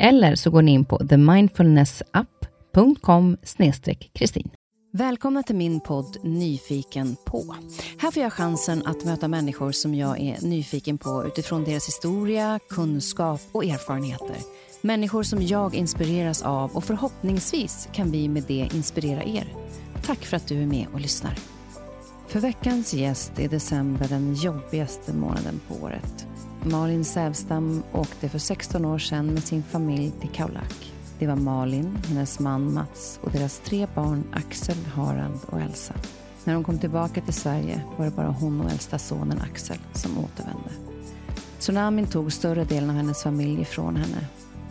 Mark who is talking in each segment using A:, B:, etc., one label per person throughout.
A: Eller så går ni in på themindfulnessapp.com kristin. Välkomna till min podd Nyfiken på. Här får jag chansen att möta människor som jag är nyfiken på utifrån deras historia, kunskap och erfarenheter. Människor som jag inspireras av och förhoppningsvis kan vi med det inspirera er. Tack för att du är med och lyssnar. För veckans gäst är december den jobbigaste månaden på året. Malin Sävstam åkte för 16 år sedan med sin familj till Kaulak. Det var Malin, hennes man Mats och deras tre barn Axel, Harald och Elsa. När de kom tillbaka till Sverige var det bara hon och äldsta sonen Axel som återvände. Tsunamin tog större delen av hennes familj ifrån henne.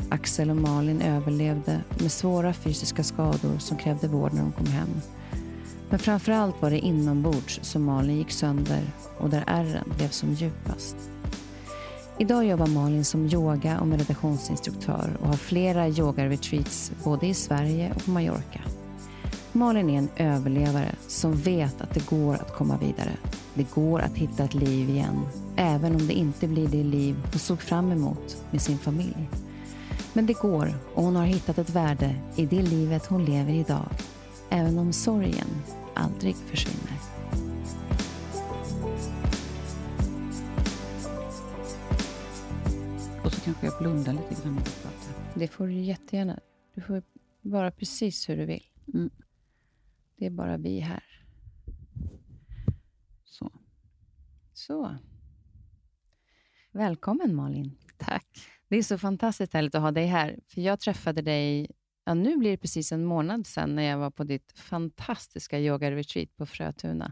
A: Axel och Malin överlevde med svåra fysiska skador som krävde vård när de kom hem. Men framför allt var det inombords som Malin gick sönder och där ärren blev som djupast. Idag jobbar Malin som yoga och meditationsinstruktör och har flera yogaretreats både i Sverige och på Mallorca. Malin är en överlevare som vet att det går att komma vidare. Det går att hitta ett liv igen, även om det inte blir det liv hon såg fram emot med sin familj. Men det går och hon har hittat ett värde i det livet hon lever idag, även om sorgen aldrig försvinner.
B: Kanske jag blundar lite grann när du pratar.
A: Det får du jättegärna. Du får vara precis hur du vill. Mm. Det är bara vi här.
B: Så.
A: Så. Välkommen Malin.
B: Tack.
A: Det är så fantastiskt härligt att ha dig här. För Jag träffade dig, ja, nu blir det precis en månad sedan, när jag var på ditt fantastiska yoga-retreat på Frötuna.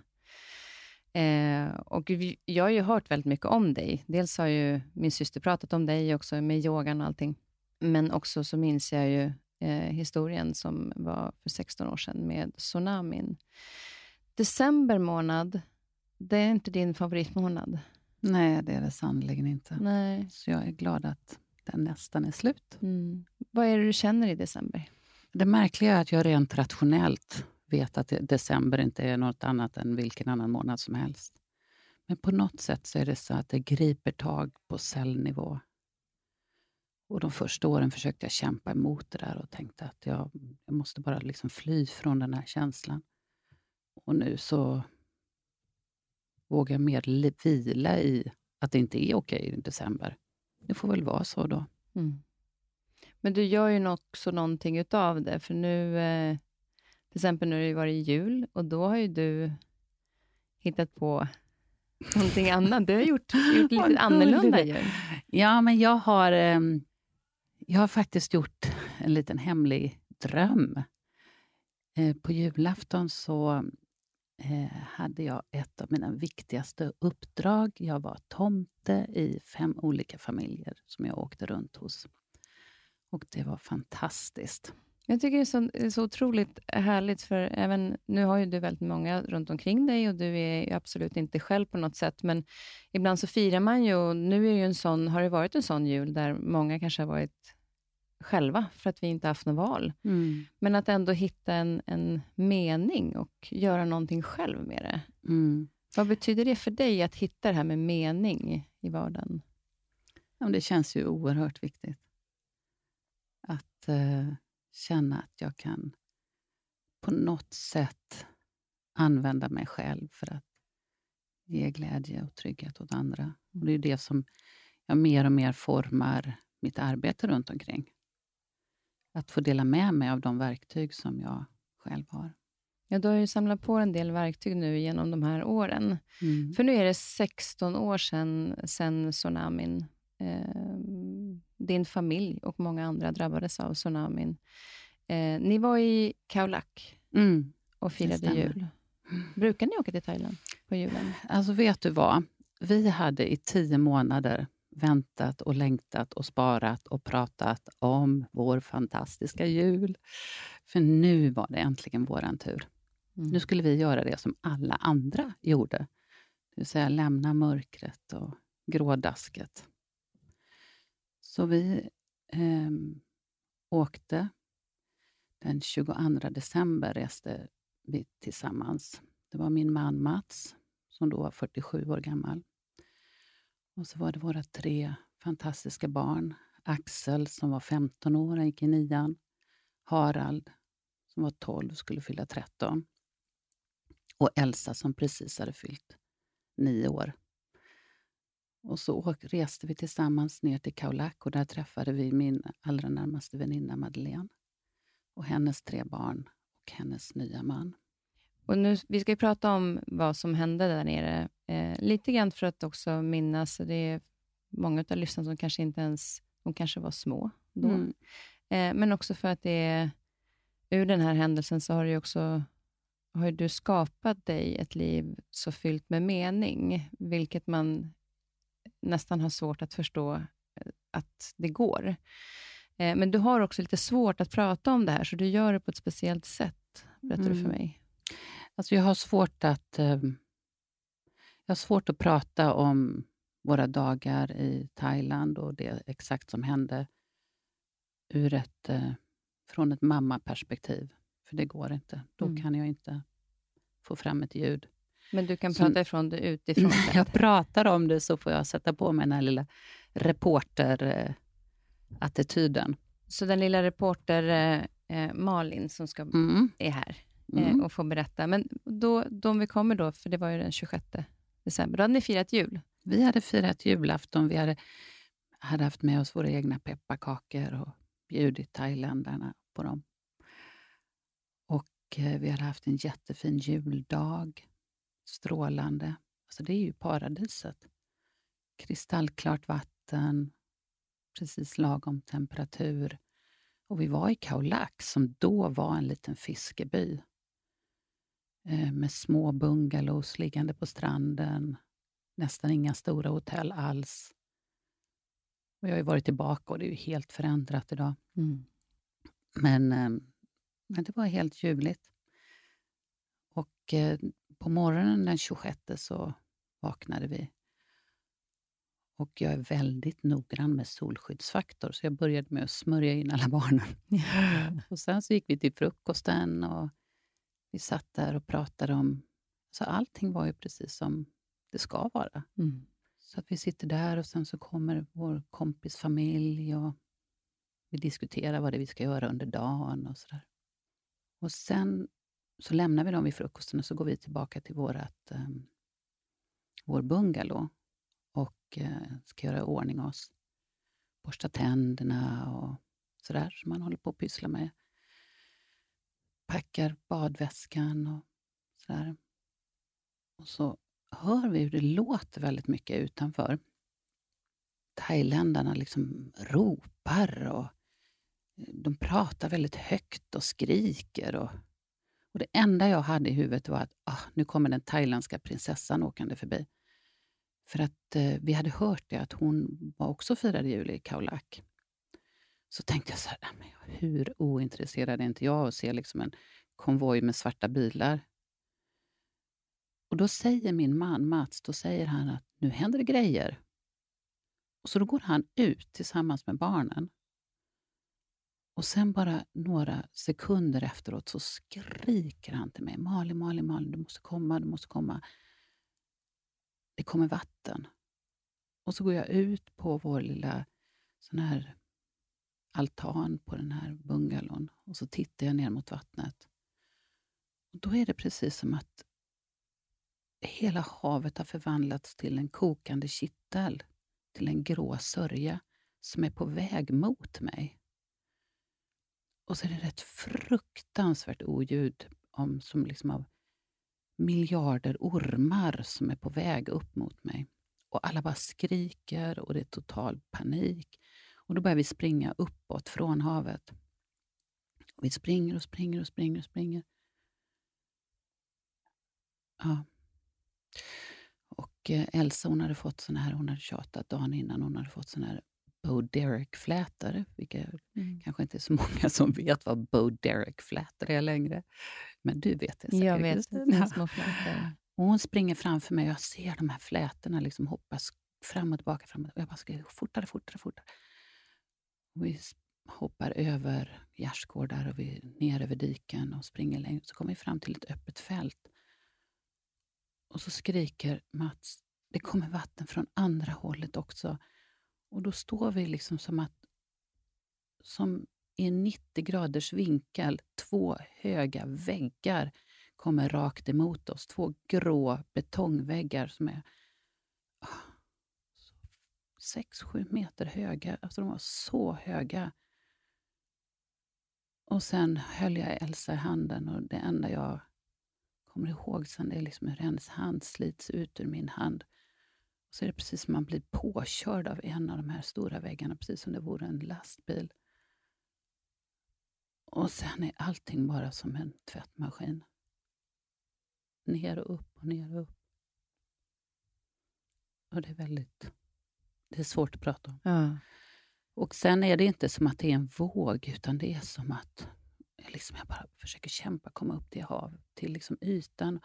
A: Eh, och vi, jag har ju hört väldigt mycket om dig. Dels har ju min syster pratat om dig också med yogan och allting. Men också så minns jag ju eh, historien som var för 16 år sedan med tsunamin. December månad, det är inte din favoritmånad?
B: Nej, det är det sannerligen inte.
A: Nej.
B: Så jag är glad att den nästan är slut.
A: Mm. Vad är det du känner i december?
B: Det märkliga är att jag rent rationellt vet att december inte är något annat än vilken annan månad som helst. Men på något sätt så är det så att det griper tag på cellnivå. Och De första åren försökte jag kämpa emot det där och tänkte att jag, jag måste bara liksom fly från den här känslan. Och nu så vågar jag mer vila i att det inte är okej i december. Det får väl vara så då. Mm.
A: Men du gör ju också någonting utav det, för nu eh, till exempel när det var jul och då har ju du hittat på någonting annat. Du har gjort, gjort lite annorlunda ju.
B: Ja, men jag har, ehm, jag har faktiskt gjort en liten hemlig dröm. Eh, på julafton så eh, hade jag ett av mina viktigaste uppdrag. Jag var tomte i fem olika familjer som jag åkte runt hos. Och det var fantastiskt.
A: Jag tycker det är, så, det är så otroligt härligt, för även nu har ju du väldigt många runt omkring dig och du är absolut inte själv på något sätt, men ibland så firar man ju och nu är det en sån, har det varit en sån jul där många kanske har varit själva, för att vi inte haft något val. Mm. Men att ändå hitta en, en mening och göra någonting själv med det. Mm. Vad betyder det för dig att hitta det här med mening i vardagen?
B: Ja, det känns ju oerhört viktigt. Att... Uh känna att jag kan på något sätt använda mig själv för att ge glädje och trygghet åt andra. Och det är det som jag mer och mer formar mitt arbete runt omkring. Att få dela med mig av de verktyg som jag själv har.
A: Ja, du har ju samlat på en del verktyg nu genom de här åren.
B: Mm.
A: För nu är det 16 år sedan, sedan tsunamin. Eh, din familj och många andra drabbades av tsunamin. Eh, ni var i Kaulak
B: Mm.
A: och firade jul. Brukar ni åka till Thailand på julen?
B: Alltså vet du vad? Vi hade i tio månader väntat och längtat och sparat och pratat om vår fantastiska jul. För nu var det äntligen våran tur.
A: Mm.
B: Nu skulle vi göra det som alla andra gjorde. Det vill säga lämna mörkret och grådasket. Så vi eh, åkte. Den 22 december reste vi tillsammans. Det var min man Mats, som då var 47 år gammal. Och så var det våra tre fantastiska barn. Axel som var 15 år, han gick i nian. Harald som var 12 skulle fylla 13. Och Elsa som precis hade fyllt 9 år. Och så reste vi tillsammans ner till Kaulak och där träffade vi min allra närmaste väninna Madeleine och hennes tre barn och hennes nya man.
A: Och nu, vi ska ju prata om vad som hände där nere. Eh, lite grann för att också minnas, det är många av lyssnarna som kanske inte ens, de kanske var små då.
B: Mm.
A: Eh, men också för att det är, ur den här händelsen så har du också har du skapat dig ett liv så fyllt med mening, vilket man nästan har svårt att förstå eh, att det går. Eh, men du har också lite svårt att prata om det här, så du gör det på ett speciellt sätt, berättar du för
B: Mm.
A: mig.
B: Alltså jag har svårt att eh, jag har svårt att prata om våra dagar i Thailand och det exakt som hände ur ett, från ett mammaperspektiv. För det går inte. Då
A: Mm.
B: kan jag inte få fram ett ljud.
A: Men du kan prata ifrån det utifrån sett.
B: jag pratar om det så får jag sätta på mig den här lilla reporter-attityden.
A: Så den lilla reporter eh, Malin som ska,
B: Mm.
A: är här
B: Mm.
A: eh, och får berätta. Men då, de vi kommer då, för det var ju den 26 december, då hade ni firat jul.
B: Vi hade firat julafton. Vi hade, hade haft med oss våra egna pepparkakor och bjudit thailändarna på dem. Och eh, vi hade haft en jättefin juldag. Strålande. Alltså det är ju paradiset. Kristallklart vatten, precis lagom temperatur. Och vi var i Kaulak, som då var en liten fiskeby. Eh, med små bungalows liggande på stranden nästan inga stora hotell alls. Och jag har ju varit tillbaka och det är ju helt förändrat idag. Men, eh, men det var helt ljuvligt. Och eh, på morgonen den 26 så vaknade vi. Och jag är väldigt noggrann med solskyddsfaktor, så jag började med att smörja in alla barnen. Och sen så gick vi till frukosten och vi satt där och pratade om... Så allting var ju precis som det ska vara.
A: Mm.
B: Så att vi sitter där och sen så kommer vår kompis familj och vi diskuterar vad det är vi ska göra under dagen och sådär. Och sen så lämnar vi dem vid frukosten och så går vi tillbaka till vårat, eh, vår bungalow och eh, ska göra i ordning oss. Borsta tänderna och sådär som man håller på att pyssla med. Packar badväskan och sådär. Och så hör vi hur det låter väldigt mycket utanför. Thailändarna liksom ropar och eh, de pratar väldigt högt och skriker. Och, och det enda jag hade i huvudet var att ah, nu kommer den thailändska prinsessan åkande förbi. För att eh, vi hade hört det, att hon var också firade jul i Kaulak. Så tänkte jag så här, ah, men hur ointresserad är inte jag av att se liksom en konvoj med svarta bilar och då säger min man Mats, då säger han att nu händer det grejer. Och så då går han ut tillsammans med barnen. Och sen bara några sekunder efteråt så skriker han till mig. Malin, Malin, Malin, du måste komma, du måste komma. Det kommer vatten. Och så går jag ut på vår lilla sån här altan på den här bungalon och så tittar jag ner mot vattnet. Och Då är det precis som att hela havet har förvandlats till en kokande kittel, till en grå sörja som är på väg mot mig. Och så är det ett fruktansvärt oljud om, som liksom av miljarder ormar som är på väg upp mot mig. Och alla bara skriker och det är total panik. Och Då börjar vi springa uppåt från havet. Och vi springer och springer och springer och springer. Ja. Och eh, Elsa hon hade fått sån här, hon hade tjatat dagen innan, hon hade fått sån här Bo Derek-flätare, vilka mm. kanske inte är så många som vet vad Bo Derek-flätare är längre. Men du vet det säkert.
A: Jag vet, det små flätor.
B: Och hon springer framför mig och jag ser de här flätorna liksom hoppa fram och tillbaka. Fram och, jag bara skriker fortare, fortare, fortare. Och vi hoppar över gärdsgårdar och vi ner över diken och springer längre. Så kommer vi fram till ett öppet fält. Och så skriker Mats, det kommer vatten från andra hållet också. Och då står vi liksom som att som i en 90 graders vinkel, två höga väggar kommer rakt emot oss. Två grå betongväggar som är ah, 6-7 meter höga. Alltså de var så höga. Och sen höll jag Elsa i handen och det enda jag kommer ihåg sen det är liksom hur hennes hand slits ut ur min hand. Så är det precis som man blir påkörd av en av de här stora väggarna, precis som det vore en lastbil. Och sen är allting bara som en tvättmaskin. Ner och upp och ner och upp. Och det är väldigt... Det är svårt att prata om.
A: Ja.
B: Och sen är det inte som att det är en våg, utan det är som att liksom jag bara försöker kämpa komma upp till hav, till liksom ytan.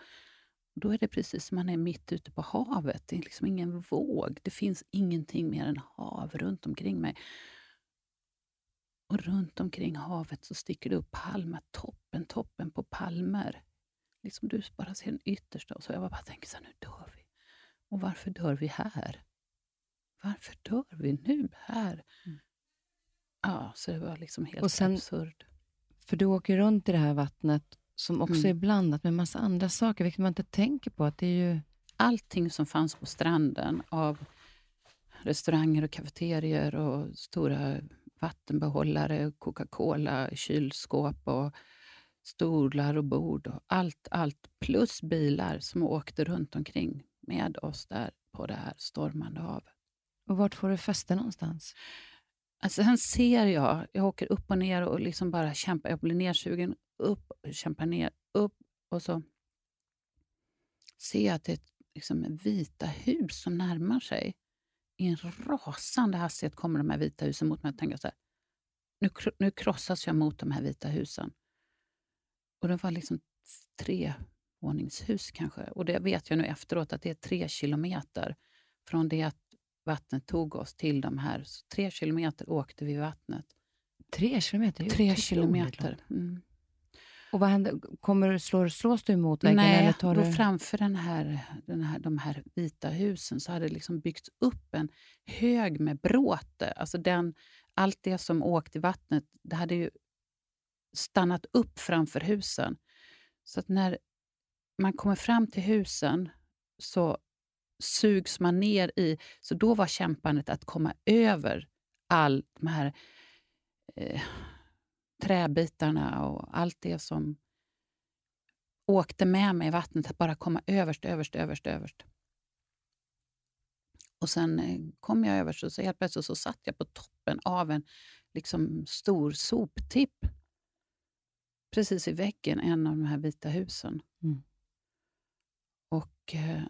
B: Då är det precis som man är mitt ute på havet. Det är liksom ingen våg. Det finns ingenting mer än hav runt omkring mig. Och runt omkring havet så sticker det upp palmer, toppen, toppen på palmer. Liksom du bara ser den yttersta. Och så jag bara tänker så här, nu dör vi. Och varför dör vi här? Varför dör vi nu här? Mm. Ja, så det var liksom helt och sen, absurd.
A: För du åker runt i det här vattnet som också mm. är blandat med massa andra saker, vilket man inte tänker på. Att det är ju...
B: Allting som fanns på stranden av restauranger och kafeterior och stora vattenbehållare, Coca-Cola, kylskåp och stolar och bord. Och allt, allt plus bilar som åkte runt omkring med oss där på det här stormande havet.
A: Och Vart får du fäste någonstans?
B: Alltså, sen ser jag, jag åker upp och ner och liksom bara kämpar. Jag blir nedsugen, upp, kämpar ner, upp och så ser jag att det är liksom vita hus som närmar sig. I en rasande hastighet kommer de här vita husen mot mig. Jag tänker så här, nu, nu krossas jag mot de här vita husen. Och det var liksom tre våningshus kanske. Och det vet jag nu efteråt att det är tre kilometer från det att vattnet tog oss till de här. Så tre kilometer åkte vi i vattnet.
A: Tre kilometer?
B: Tre kilometer. Mm.
A: Och vad händer? Kommer, slår, slås du emot väggen?
B: Nej,
A: eller tar
B: du... framför den här, den här, de här vita husen så hade det liksom byggts upp en hög med bråte. Alltså den, allt det som åkte i vattnet, det hade ju stannat upp framför husen. Så att när man kommer fram till husen så sugs man ner i... Så då var kämpandet att komma över all de här eh, träbitarna och allt det som åkte med mig i vattnet, att bara komma överst, överst, överst, överst. Och sen eh, kom jag överst och så helt plötsligt så satt jag på toppen av en liksom, stor soptipp precis i väggen, en av de här vita husen. Mm. Och eh,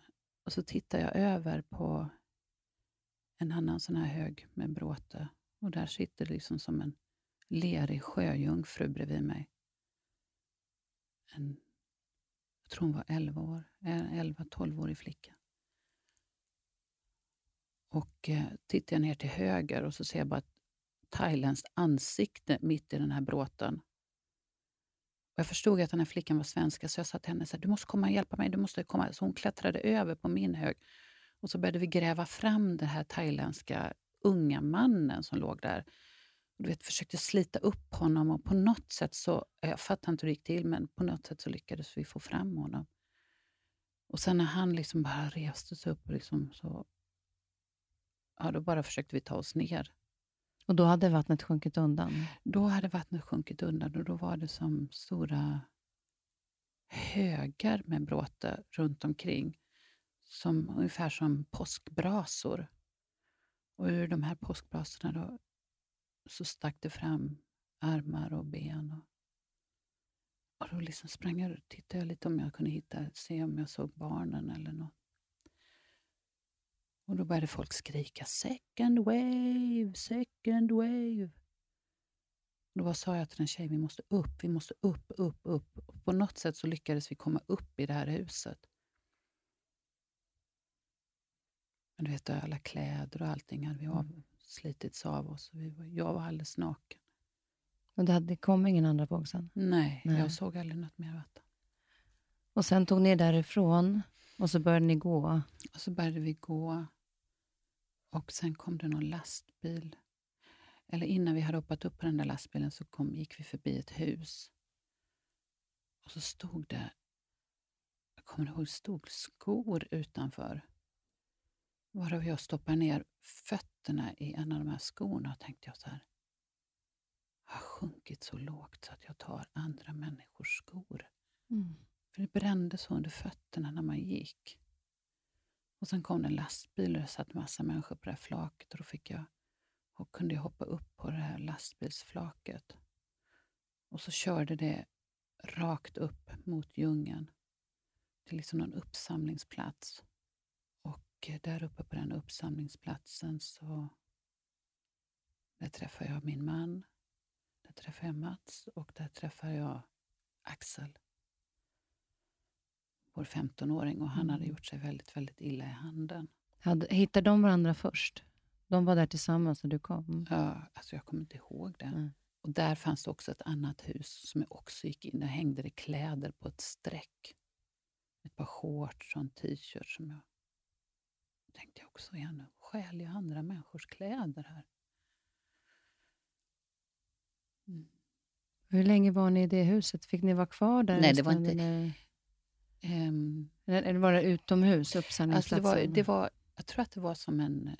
B: och så tittar jag över på en annan sån här hög med bråte. Och där sitter det liksom som en lerig sjöjungfru bredvid mig. En, jag tror hon var 11 år, eh, 11-12-årig flicka. Och eh, tittar jag ner till höger och så ser jag bara ett thailändskt ansikte mitt i den här bråten. Och jag förstod att den här flickan var svenska, så jag sa till henne så här, du måste komma och hjälpa mig. Du måste komma. Så hon klättrade över på min hög. Och så började vi gräva fram den här thailändska unga mannen som låg där. Du vet, försökte slita upp honom och på något sätt så, jag fattar inte hur det gick till, men på något sätt så lyckades vi få fram honom. Och sen när han liksom bara reste sig upp, liksom så, ja, då bara försökte vi ta oss ner.
A: Och då hade vattnet sjunkit undan?
B: Då hade vattnet sjunkit undan och då var det som stora högar med bråte runt omkring. Som, ungefär som påskbrasor. Och ur de här påskbrasorna då, så stack det fram armar och ben. Och, och då liksom sprang jag och tittade lite om jag kunde hitta, se om jag såg barnen eller något. Och då började folk skrika second wave, second wave. Och då sa jag till en tjej, vi måste upp, vi måste upp, upp, upp. Och på något sätt så lyckades vi komma upp i det här huset. Men du vet, alla kläder och allting hade vi av, mm slitits av oss. Vi var, jag var alldeles naken.
A: Och det, hade, det kom ingen andra våg sen?
B: Nej, Nej, jag såg aldrig något mer vatten.
A: Och sen tog ni därifrån och så började ni gå?
B: Och så började vi gå. Och sen kom det någon lastbil. Eller innan vi hade hoppat upp på den där lastbilen så kom, gick vi förbi ett hus. Och så stod det, jag kommer ihåg, stod skor utanför. Varav jag stoppar ner fötterna i en av de här skorna och tänkte jag så här. Jag har sjunkit så lågt så att jag tar andra människors skor. Mm. För det brände så under fötterna när man gick. Och Sen kom det en lastbil och det satt massa människor på det här flaket och då fick jag, och kunde jag hoppa upp på det här lastbilsflaket. Och så körde det rakt upp mot djungeln till liksom någon uppsamlingsplats. Och där uppe på den uppsamlingsplatsen så där träffade jag min man, där träffade jag Mats och där träffade jag Axel vår 15-åring och han hade mm. gjort sig väldigt, väldigt illa i handen.
A: Hittade de varandra först? De var där tillsammans när du kom?
B: Ja, alltså jag kommer inte ihåg det. Mm. Och Där fanns det också ett annat hus som jag också gick in Där hängde det kläder på ett streck. Ett par shorts och en t-shirt som jag tänkte jag också igen. Stjäl jag andra människors kläder här?
A: Mm. Hur länge var ni i det huset? Fick ni vara kvar där?
B: Nej, det var inte... Um,
A: Eller var det utomhus, uppsamlingsplatsen?
B: Alltså det var, det var, jag tror att det var som en,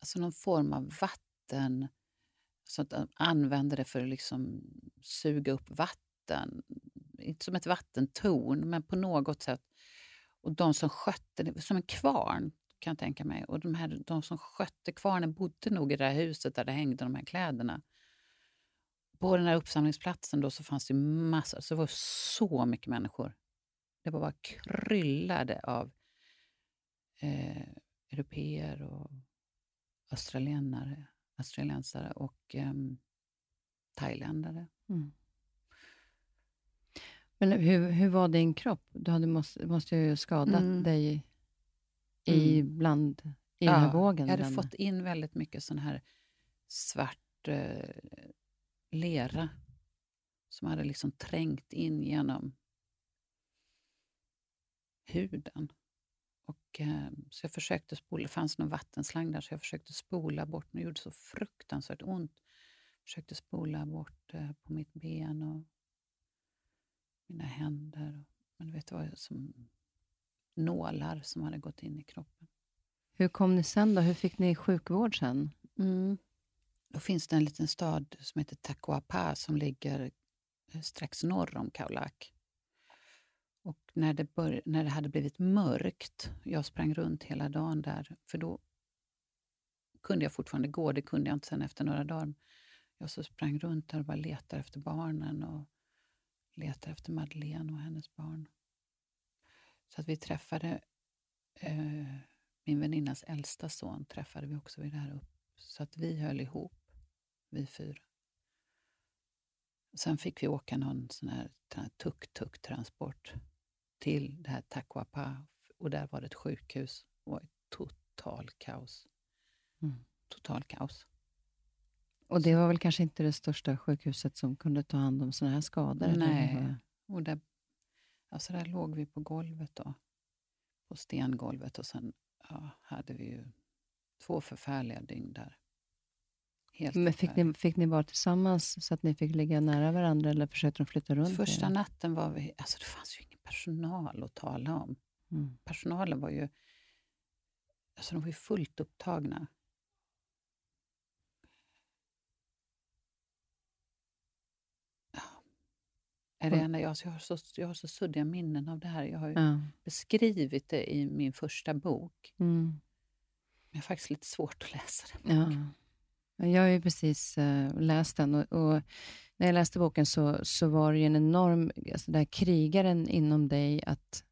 B: alltså någon form av vatten. Så att de använde det för att liksom suga upp vatten. Inte som ett vattentorn, men på något sätt. Och de som skötte det, som en kvarn kan jag tänka mig. Och de, här, de som skötte kvarnen bodde nog i det här huset där det hängde de här kläderna. På den här uppsamlingsplatsen då så fanns det massor, så det var så mycket människor. Det var bara kryllade av eh, europeer och australienare, australiensare och eh, thailändare. Mm.
A: Men hur, hur var din kropp? Du hade måste, måste ju skadat mm. dig i, mm. bland, i ja, den här vågen.
B: Jag hade fått in väldigt mycket sån här svart eh, lera som hade liksom trängt in genom huden. Och, eh, så jag försökte spola, det fanns någon vattenslang där, så jag försökte spola bort, det gjorde så fruktansvärt ont. Jag försökte spola bort eh, på mitt ben och mina händer. Men vet, det var som nålar som hade gått in i kroppen.
A: Hur kom ni sen då? Hur fick ni sjukvård sen?
B: Mm. Då finns det en liten stad som heter Tacuapa som ligger eh, strax norr om Kaulak. Och när det, bör, när det hade blivit mörkt, jag sprang runt hela dagen där, för då kunde jag fortfarande gå, det kunde jag inte sen efter några dagar. Jag så sprang runt där och bara letade efter barnen och letade efter Madeleine och hennes barn. Så att vi träffade eh, min väninnas äldsta son träffade vi också vid det här upp. Så att vi höll ihop, vi fyra. Sen fick vi åka någon sån här tuk-tuk-transport till det här Tacuapa och där var det ett sjukhus. Det var total kaos. Mm. Total kaos.
A: Och det var väl kanske inte det största sjukhuset som kunde ta hand om sådana här skador?
B: Nej. Och där, alltså där låg vi på golvet då. På stengolvet och sen ja, hade vi ju två förfärliga dygn där.
A: Helt Men fick ni, fick ni vara tillsammans så att ni fick ligga nära varandra eller försökte de flytta runt?
B: Första natten var vi... Alltså det fanns ju ingen personal att tala om. Mm. Personalen var ju, alltså de var ju fullt upptagna. Är det enda jag, jag, har så, jag har så suddiga minnen av det här. Jag har ja. beskrivit det i min första bok. Mm. Men jag har faktiskt lite svårt att läsa den.
A: Ja. Jag har ju precis uh, läst den och, och, när jag läste boken så, så var det en enorm alltså där krigaren inom dig att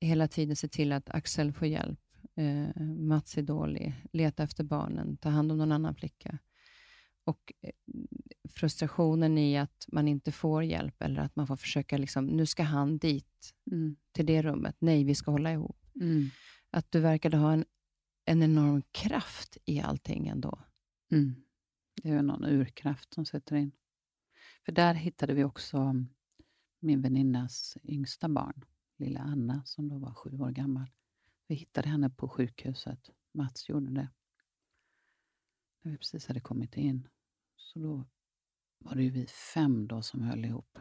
A: hela tiden se till att Axel får hjälp. Uh, Mats är dålig, leta efter barnen, ta hand om någon annan flicka. Och eh, frustrationen i att man inte får hjälp eller att man får försöka, liksom, nu ska han dit, mm. till det rummet. Nej, vi ska hålla ihop. Mm. Att du verkade ha en, en enorm kraft i allting ändå.
B: Mm. Det är någon urkraft som sätter in. För där hittade vi också min väninnas yngsta barn, lilla Anna, som då var sju år gammal. Vi hittade henne på sjukhuset. Mats gjorde det. När vi precis hade kommit in. Så då var det ju vi fem då som höll ihop.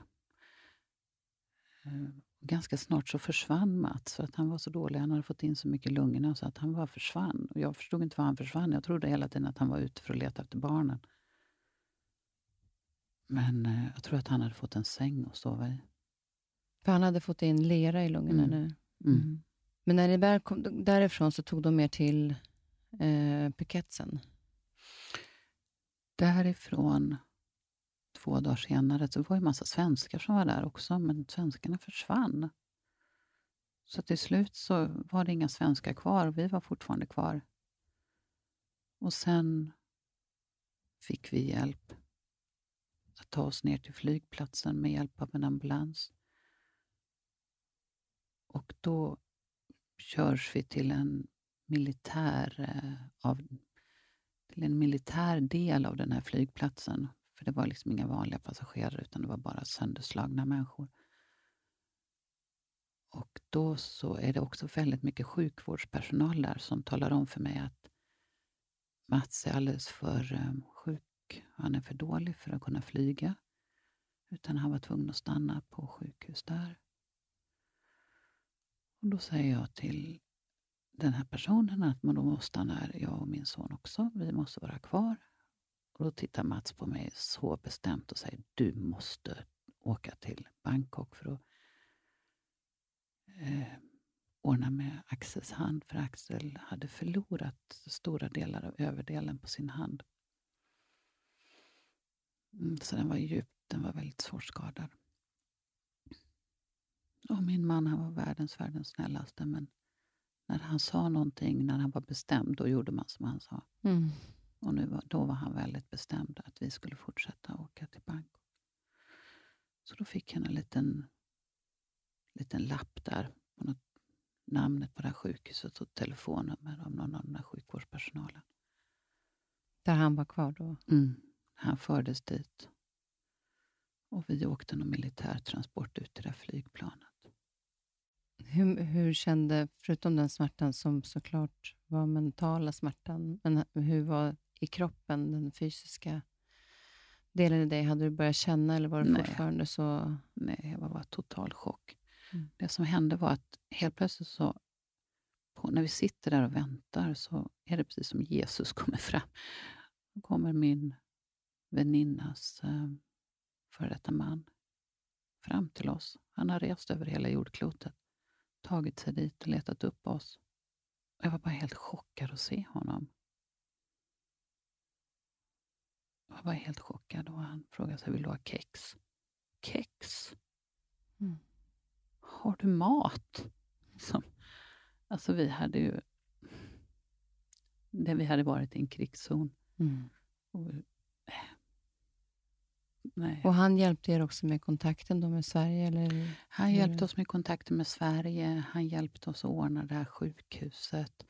B: Eh, ganska snart så försvann Mats, för att han var så dålig. Han hade fått in så mycket lungorna så att han bara försvann. Och jag förstod inte var han försvann. Jag trodde hela tiden att han var ute för att leta efter barnen. Men eh, jag tror att han hade fått en säng att sova i.
A: För han hade fått in lera i lungorna? Mm. Mm. Mm. Men när ni väl kom därifrån så tog de er till eh, piketsen?
B: Därifrån två dagar senare så var det en massa svenskar som var där också, men svenskarna försvann. Så till slut så var det inga svenskar kvar och vi var fortfarande kvar. Och sen fick vi hjälp att ta oss ner till flygplatsen med hjälp av en ambulans. Och då körs vi till en militär, eh, av, till en militär del av den här flygplatsen för det var liksom inga vanliga passagerare utan det var bara sönderslagna människor. Och då så är det också väldigt mycket sjukvårdspersonal där som talar om för mig att Mats är alldeles för ehm, sjuk. Han är för dålig för att kunna flyga. Utan han var tvungen att stanna på sjukhus där. Och Då säger jag till den här personen att man då måste stanna här, jag och min son också. Vi måste vara kvar. Och Då tittar Mats på mig så bestämt och säger du måste åka till Bangkok för att eh, ordna med Axels hand. För Axel hade förlorat stora delar av överdelen på sin hand. Mm, så den var djupt, den var väldigt svårt skadad. Och min man han var världens, världens snällaste men när han sa någonting, när han var bestämd, då gjorde man som han sa. Mm. Och nu då var han väldigt bestämd att vi skulle fortsätta åka till Bangkok. Så då fick han en liten, liten lapp där på något, namnet på det här sjukhuset och telefonnummer av någon av den här sjukvårdspersonalen.
A: Där han var kvar då?
B: Mm. Han fördes dit. Och vi åkte någon militärtransport ut till det här flygplanet.
A: Hur, hur kände, förutom den smärtan som såklart var mentala smärtan, men hur var i kroppen, den fysiska delen i dig? Hade du börjat känna eller var det Nej. fortfarande så?
B: Nej, jag var bara total chock. Mm. Det som hände var att helt plötsligt så, på, när vi sitter där och väntar, så är det precis som Jesus kommer fram. Då kommer min väninnas eh, före detta man fram till oss. Han har rest över hela jordklotet, tagit sig dit och letat upp oss. Jag var bara helt chockad att se honom. Jag var helt chockad och han frågade sig, vill du ha kex? Kex? Mm. Har du mat? Som, alltså vi hade ju... Det vi hade varit i en krigszon. Mm. Och,
A: nej. och han hjälpte er också med kontakten då med Sverige? Eller?
B: Han hjälpte oss med kontakten med Sverige. Han hjälpte oss att ordna det här sjukhuset.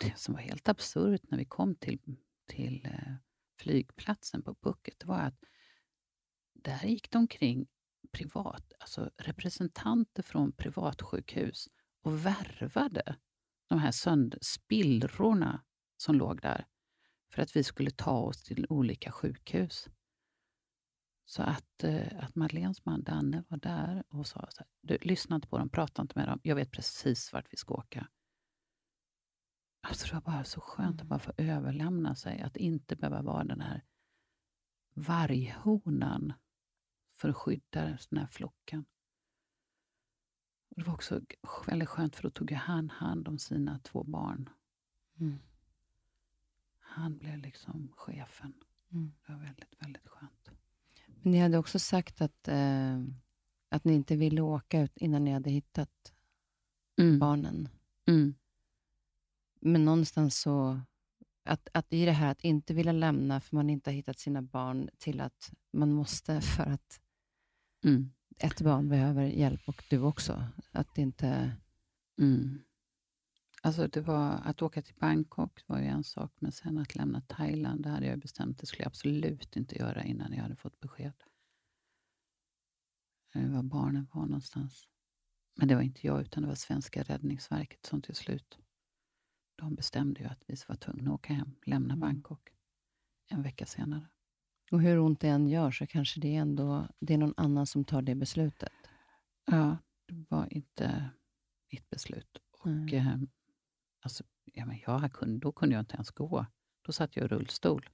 B: Det som var helt absurt när vi kom till, till eh, flygplatsen på Phuket var att där gick det omkring privat, alltså representanter från privatsjukhus och värvade de här sönder, spillrorna som låg där för att vi skulle ta oss till olika sjukhus. Så att, eh, att Madeleines man Danne var där och sa så här, du, lyssna inte på dem, prata inte med dem. Jag vet precis vart vi ska åka. Alltså det var bara så skönt att bara få överlämna sig. Att inte behöva vara den här varghonan för att skydda den här flocken. Och det var också väldigt skönt, för då tog han hand om sina två barn.
A: Mm.
B: Han blev liksom chefen.
A: Mm.
B: Det var väldigt, väldigt skönt.
A: Men ni hade också sagt att, eh, att ni inte ville åka ut innan ni hade hittat
B: Mm.
A: barnen.
B: Mm.
A: Men någonstans så... Att, att i det här att inte vilja lämna för man inte har hittat sina barn till att man måste för att
B: Mm.
A: ett barn behöver hjälp och du också. Att inte...
B: Mm. Alltså det var, att åka till Bangkok var ju en sak, men sen att lämna Thailand, det hade jag bestämt. Det skulle jag absolut inte göra innan jag hade fått besked. Eh, Var barnen var någonstans. Men det var inte jag, utan det var svenska räddningsverket som till slut de bestämde ju att vi var tvungna att åka hem, lämna
A: Mm.
B: Bangkok en vecka senare.
A: Och hur ont det än gör så kanske det är ändå det är någon annan som tar det beslutet.
B: Ja, det var inte mitt beslut. Och,
A: Mm.
B: eh, alltså, ja, men jag kunde, då kunde jag inte ens gå. Då satt jag i rullstol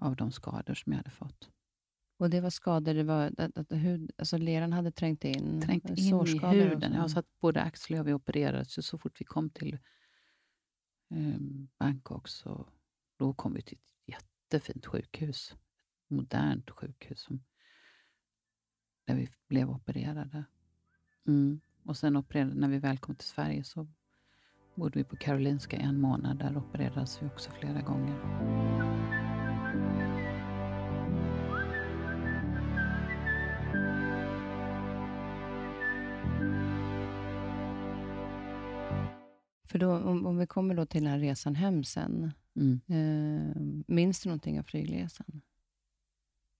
B: av de skador som jag hade fått.
A: Och det var skador, det var att, att hud, alltså leran hade trängt in.
B: Trängt in i huden. Jag satt både Axel och jag, vi opererades så fort vi kom till eh, Bangkok så då kom vi till ett jättefint sjukhus. Ett modernt sjukhus som, där vi blev opererade. Mm. Och sen opererade, när vi väl kom till Sverige så bodde vi på Karolinska en månad. Där opererades vi också flera gånger.
A: Då, om, om vi kommer då till den här resan hem sen.
B: Mm.
A: Eh, minns du någonting av flygresan?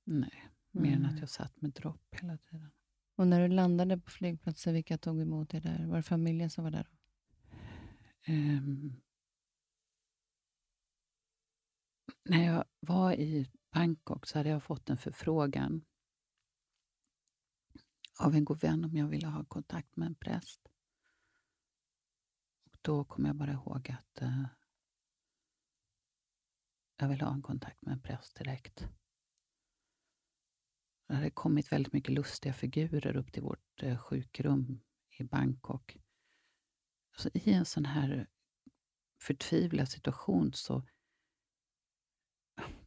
B: Nej, mer än
A: Nej.
B: att jag satt med dropp hela tiden.
A: Och när du landade på flygplatsen, vilka tog emot dig där? Var det familjen som var där?
B: Ehm, när jag var i Bangkok så hade jag fått en förfrågan av en god vän om jag ville ha kontakt med en präst. Då kom jag bara ihåg att eh, jag ville ha en kontakt med en präst direkt. Det hade kommit väldigt mycket lustiga figurer upp till vårt eh, sjukrum i Bangkok. Alltså, I en sån här förtvivlad situation så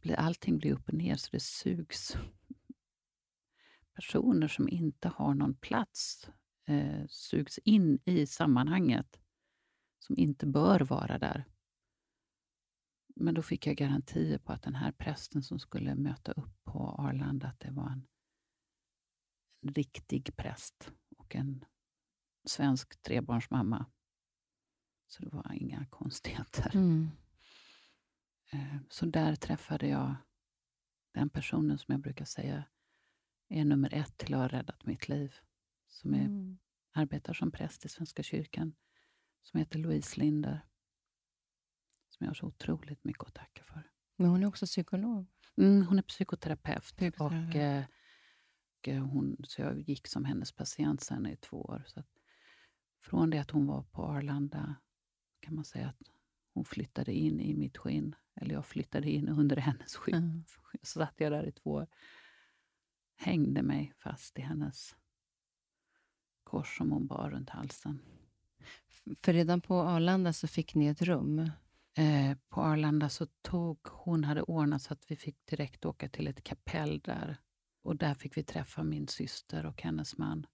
B: blir allting blir upp och ner så det sugs personer som inte har någon plats eh, sugs in i sammanhanget som inte bör vara där. Men då fick jag garantier på att den här prästen som skulle möta upp på Arlanda, att det var en, en riktig präst och en svensk trebarnsmamma. Så det var inga konstigheter.
A: Mm.
B: Eh, Så där träffade jag den personen som jag brukar säga är nummer ett till att ha räddat mitt liv. Som är,
A: Mm.
B: arbetar som präst i Svenska kyrkan. Som heter Louise Linder. Som jag har så otroligt mycket att tacka för.
A: Men hon är också psykolog.
B: Mm, hon är psykoterapeut.
A: Psykoterapeut.
B: Och, eh, och eh, hon, så jag gick som hennes patient sen i två år. Så från det att hon var på Arlanda kan man säga att hon flyttade in i mitt skinn. Eller jag flyttade in under hennes skinn.
A: Mm.
B: Så satt jag där i två år. Hängde mig fast i hennes kors som hon bar runt halsen.
A: För redan på Arlanda så fick ni ett rum.
B: Eh, på Arlanda så tog hon hade ordnat så att vi fick direkt åka till ett kapell där. Och där fick vi träffa min syster och hennes man.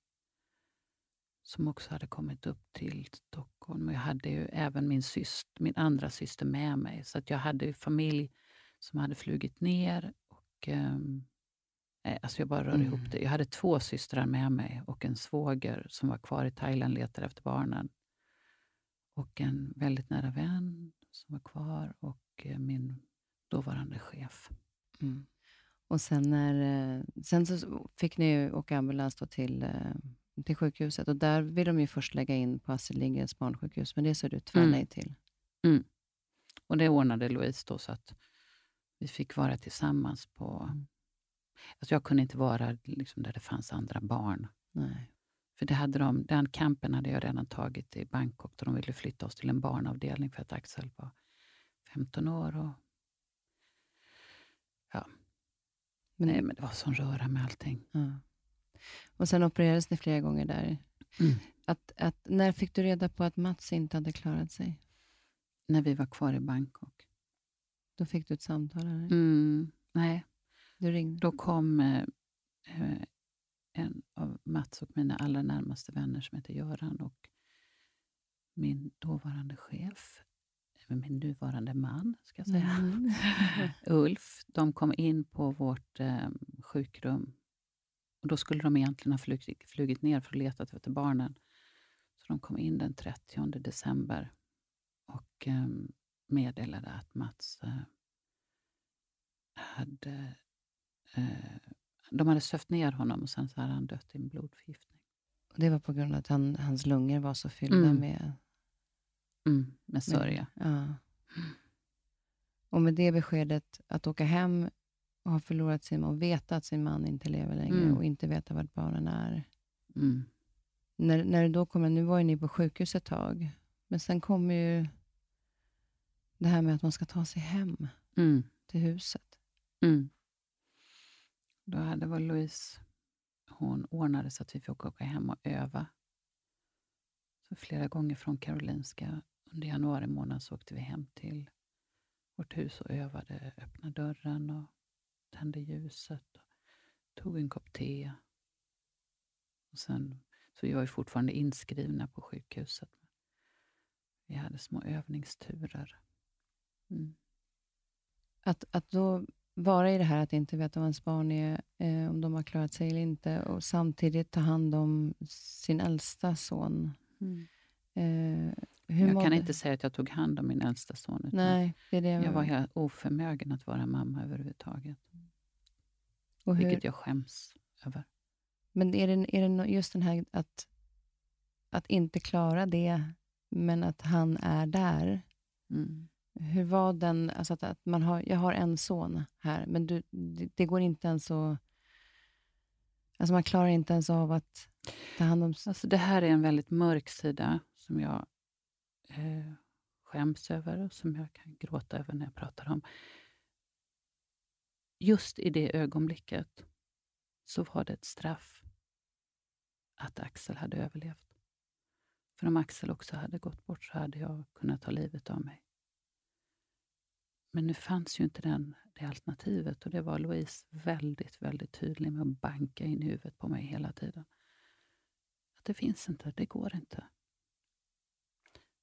B: Som också hade kommit upp till Stockholm. Och jag hade ju även min, syster, min andra syster med mig. Så att jag hade ju familj som hade flugit ner. Och, ehm, eh, alltså jag bara rör
A: Mm.
B: ihop det. Jag hade två systrar med mig och en svåger som var kvar i Thailand och letade efter barnen. Och en väldigt nära vän som var kvar och eh, min dåvarande chef.
A: Mm. Och sen, när, eh, sen så fick ni åka ambulans till, eh, till sjukhuset. Och där vill de ju först lägga in på Astrid Lindgrens barnsjukhus, men det sa du tvär
B: Mm.
A: till.
B: Och det ordnade Louise då så att vi fick vara tillsammans på...
A: Mm.
B: Alltså jag kunde inte vara liksom där det fanns andra barn.
A: Nej.
B: För det hade de, den campen hade jag redan tagit i Bangkok, då de ville flytta oss till en barnavdelning för att Axel var 15 år. Och, ja. Men, Nej, men det var sån röra med allting.
A: Ja. Och sen opererades ni flera gånger där.
B: Mm.
A: Att, att, när fick du reda på att Mats inte hade klarat sig?
B: När vi var kvar i Bangkok.
A: Då fick du ett samtal? Eller?
B: Mm, nej,
A: Du ringde?
B: då kom eh, eh, en av Mats och mina allra närmaste vänner som heter Göran och min dåvarande chef, min nuvarande man, ska jag säga,
A: Mm.
B: Ulf. De kom in på vårt eh, sjukrum. Och då skulle de egentligen ha flugit, flugit ner för att leta efter barnen. Så de kom in den 30 december och eh, meddelade att Mats eh, hade... Eh, de hade sövt ner honom och sen så hade han dött i en blodförgiftning.
A: Och det var på grund av att han, hans lungor var så fyllda
B: Mm.
A: med...
B: Mm, med sörja.
A: Ja. Och med det beskedet, att åka hem och ha förlorat sin och veta att sin man inte lever längre
B: Mm.
A: och inte veta vart barnen är.
B: Mm.
A: När, när du då kommer, nu var ju ni på sjukhus ett tag, men sen kommer ju det här med att man ska ta sig hem
B: Mm.
A: till huset.
B: Då hade var Louise, hon ordnade så att vi fick åka hem och öva. Så flera gånger från Karolinska under januari månad så åkte vi hem till vårt hus och övade, öppnade dörren och tände ljuset. Och tog en kopp te. Och sen, så vi var ju fortfarande inskrivna på sjukhuset. Vi hade små övningsturer. Mm.
A: Att, att då vara i det här att inte veta vad ens barn är, eh, om de har klarat sig eller inte, och samtidigt ta hand om sin äldsta son. Eh, hur
B: Jag
A: mådde-
B: kan inte säga att jag tog hand om min äldsta son.
A: Nej, det är det
B: Jag var helt oförmögen att vara mamma överhuvudtaget.
A: och hur,
B: Vilket jag skäms över.
A: Men är det, är det just den här att, att inte klara det, men att han är där.
B: Mm.
A: Hur var den, alltså att, att man har, jag har en son här, men du, det, det går inte ens att... Alltså man klarar inte ens av att ta hand om...
B: Alltså det här är en väldigt mörk sida som jag eh, skäms över och som jag kan gråta över när jag pratar om. Just i det ögonblicket så var det ett straff att Axel hade överlevt. För om Axel också hade gått bort så hade jag kunnat ta livet av mig. Men nu fanns ju inte den, det alternativet och det var Louise väldigt, väldigt tydlig med att banka in i huvudet på mig hela tiden. Att det finns inte, det går inte.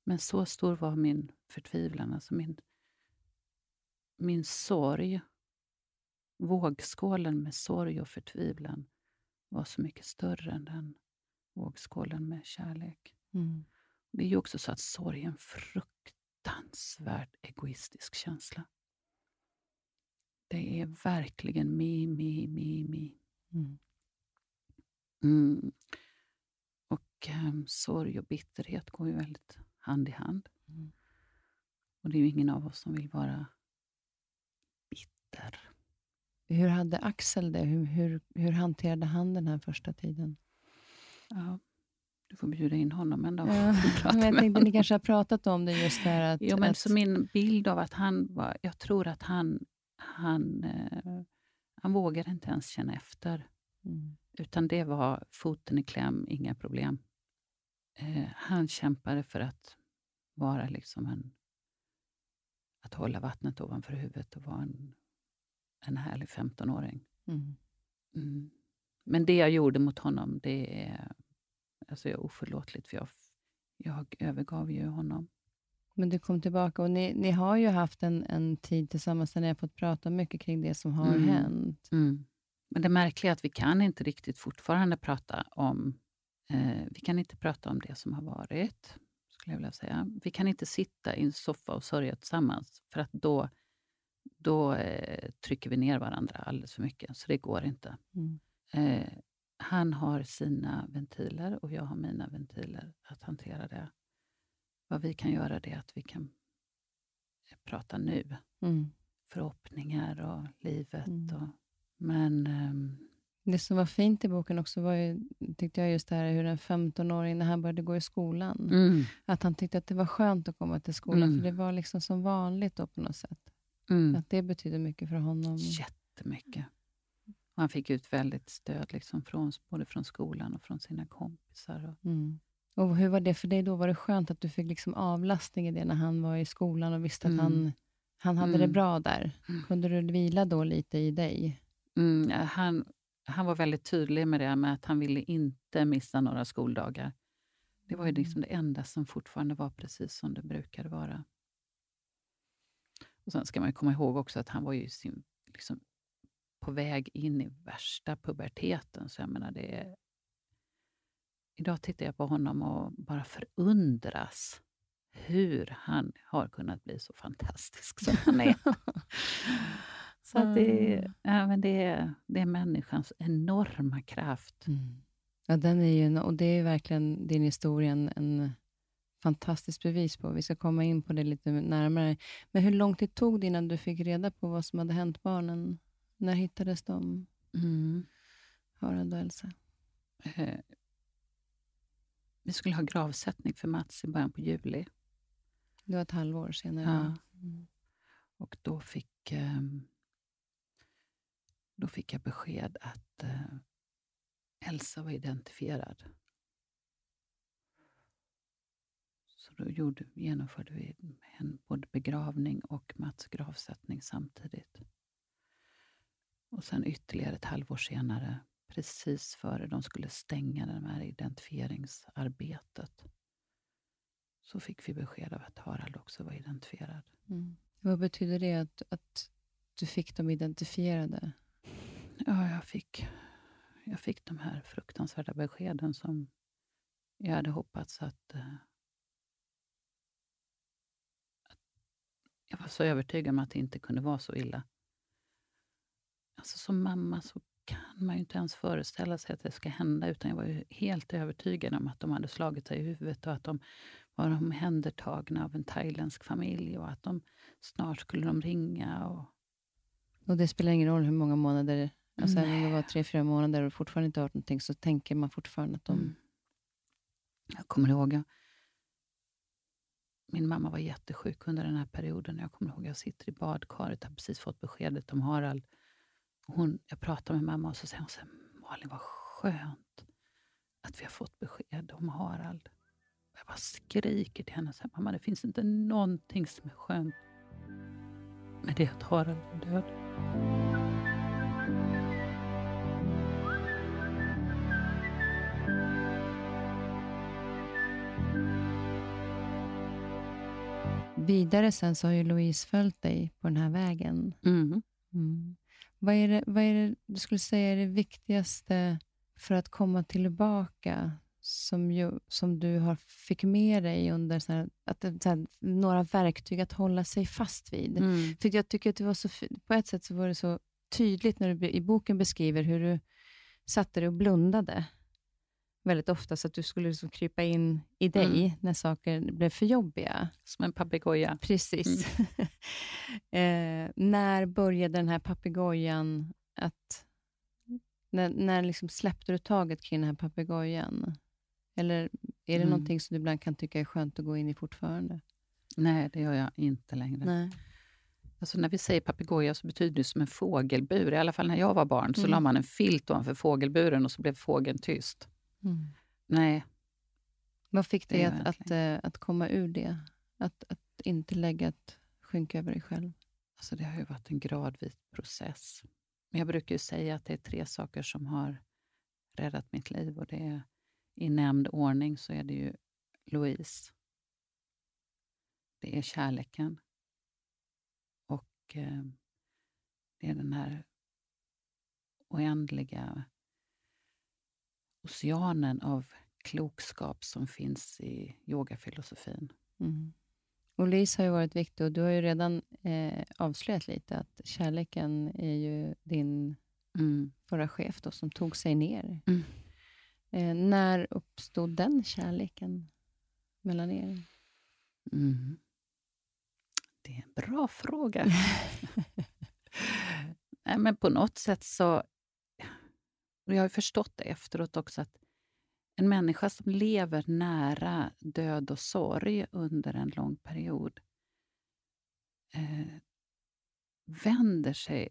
B: Men så stor var min förtvivlan, alltså min, min sorg. Vågskålen med sorg och förtvivlan var så mycket större än den vågskålen med kärlek.
A: Mm.
B: Det är ju också så att sorg är en fruktansvärt egoistisk känsla. Det är verkligen me, me, me, me.
A: Mm.
B: Mm. Och um, sorg och bitterhet går ju väldigt hand i hand.
A: Mm.
B: Och det är ju ingen av oss som vill vara bitter.
A: Hur hade Axel det? Hur, hur, hur hanterade han den här första tiden?
B: Ja, du får bjuda in honom en dag
A: Ja, men jag tänkte, ni kanske har pratat om det just där att...
B: Jo, men
A: att
B: så min bild av att han var... Jag tror att han... Han, eh, han vågade inte ens känna efter.
A: mm.
B: Utan det var foten i kläm, inga problem. Eh, han kämpade för att vara liksom en... Att hålla vattnet ovanför huvudet och vara en, en härlig 15-åring.
A: Mm.
B: Mm. Men det jag gjorde mot honom, det är, alltså är oförlåtligt. För jag, jag övergav ju honom.
A: Men du kom tillbaka och ni, ni har ju haft en, en tid tillsammans där ni har fått prata mycket kring det som har
B: Mm.
A: hänt.
B: Men det märkliga är att vi kan inte riktigt fortfarande prata om... Eh, vi kan inte prata om det som har varit, skulle jag vilja säga. Vi kan inte sitta i en soffa och sörja tillsammans, för att då, då eh, trycker vi ner varandra alldeles för mycket. Så det går inte.
A: Mm.
B: Eh, han har sina ventiler och jag har mina ventiler att hantera det. Vad vi kan göra det är att vi kan prata nu.
A: Mm.
B: Förhoppningar och livet.
A: Mm.
B: Och, Men... Um,
A: det som var fint i boken också var ju, tyckte jag just det här hur en 15-åring, när han började gå i skolan,
B: mm.
A: att han tyckte att det var skönt att komma till skolan,
B: Mm.
A: för det var liksom som vanligt då på något sätt.
B: mm,
A: Att det betydde mycket för honom.
B: jättemycket. Han fick ut väldigt stöd liksom från, både från skolan och från sina kompisar. Och,
A: Mm. Och hur var det för dig då? Var det skönt att du fick liksom avlastning i det när han var i skolan och visste
B: Mm.
A: att han, han hade det
B: Mm.
A: bra där?
B: Mm.
A: Kunde du vila då lite i dig?
B: mm, han, han var väldigt tydlig med det, med att han ville inte missa några skoldagar. Det var ju
A: Mm.
B: liksom det enda som fortfarande var precis som det brukade vara. Och Sen ska man komma ihåg också att han var ju sin, liksom, på väg in i värsta puberteten. Så jag menar, det är... Idag tittar jag på honom och bara förundras hur han har kunnat bli så fantastisk som han är. så att det, är- ja, men det, är, det är människans enorma kraft.
A: Ja, den är ju, och det är verkligen din historia en, en fantastiskt bevis på. Vi ska komma in på det lite närmare. Men hur lång tid tog det innan du fick reda på vad som hade hänt barnen? När hittades de,
B: Mm.
A: Harald och Elsa?
B: Eh, vi skulle ha gravsättning för Mats i början på juli.
A: Det var ett halvår senare.
B: Ja.
A: Mm.
B: Och då fick, ehm, då fick jag besked att eh, Elsa var identifierad. Så då gjorde, genomförde vi en både begravning och Mats gravsättning samtidigt. Och sen ytterligare ett halvår senare, precis före de skulle stänga det här identifieringsarbetet, så fick vi besked av att Harald också var identifierad.
A: Mm. Vad betyder det att, att du fick dem identifierade?
B: Ja, jag fick, jag fick de här fruktansvärda beskeden som jag hade hoppats att... eh, att jag var så övertygad om att det inte kunde vara så illa. Alltså som mamma så kan man ju inte ens föreställa sig att det ska hända, utan jag var ju helt övertygad om att de hade slagit sig i huvudet och att de var omhändertagna av en thailändsk familj och att de snart skulle de ringa. Och,
A: Och det spelar ingen roll hur många månader, alltså även om det var tre, fyra månader och fortfarande inte hört någonting, så tänker man fortfarande att de...
B: Mm. Jag kommer ihåg, jag, min mamma var jättesjuk under den här perioden. Jag kommer ihåg, jag sitter i badkaret, har precis fått beskedet om Harald. Hon, jag pratar med mamma och så säger hon så här, Malin vad skönt att vi har fått besked om Harald. Jag bara skriker till henne, så här, mamma det finns inte någonting som är skönt med det att Harald är död.
A: Vidare sen så har ju Louise följt dig på den här vägen.
B: Mm.
A: Mm. Vad, är det, vad är det du skulle säga är det viktigaste för att komma tillbaka som, ju, som du har fick med dig under så här, att, det- så här, några verktyg att hålla sig fast vid?
B: Mm.
A: För jag tycker att det var så, på ett sätt så var det så tydligt när du i boken beskriver hur du satte dig och blundade väldigt ofta, så att du skulle liksom krypa in i dig
B: Mm.
A: när saker blev för jobbiga.
B: Som en papegoja.
A: Precis. eh, när började den här papegojan att... När, när liksom släppte du taget kring den här papegojan? Eller är det
B: Mm.
A: någonting som du ibland kan tycka är skönt att gå in i fortfarande?
B: Nej, det gör jag inte längre.
A: Nej.
B: Alltså när vi säger papegoja så betyder det som en fågelbur. I alla fall när jag var barn så
A: Mm.
B: la man en filt ovanför fågelburen och så blev fågeln tyst.
A: Mm.
B: Nej,
A: Vad fick
B: Det
A: dig att, att, eh, att komma ur det? Att, att inte lägga ett skynke över dig själv?
B: alltså det har ju varit en gradvis process. Men jag brukar ju säga att det är tre saker som har räddat mitt liv. Och det är, I nämnd ordning så är det ju Louise. Det är kärleken. Och eh, det är den här oändliga oceanen av klokskap som finns i yogafilosofin.
A: Mm. Och Louise har ju varit viktig och du har ju redan eh, avslöjat lite att kärleken är ju din
B: Mm.
A: förra chef då, som tog sig ner.
B: Mm.
A: Eh, när uppstod den kärleken mellan er?
B: Mm. Det är en bra fråga. Nej, men på något sätt så... Och jag har förstått det efteråt också, att en människa som lever nära död och sorg under en lång period eh, vänder sig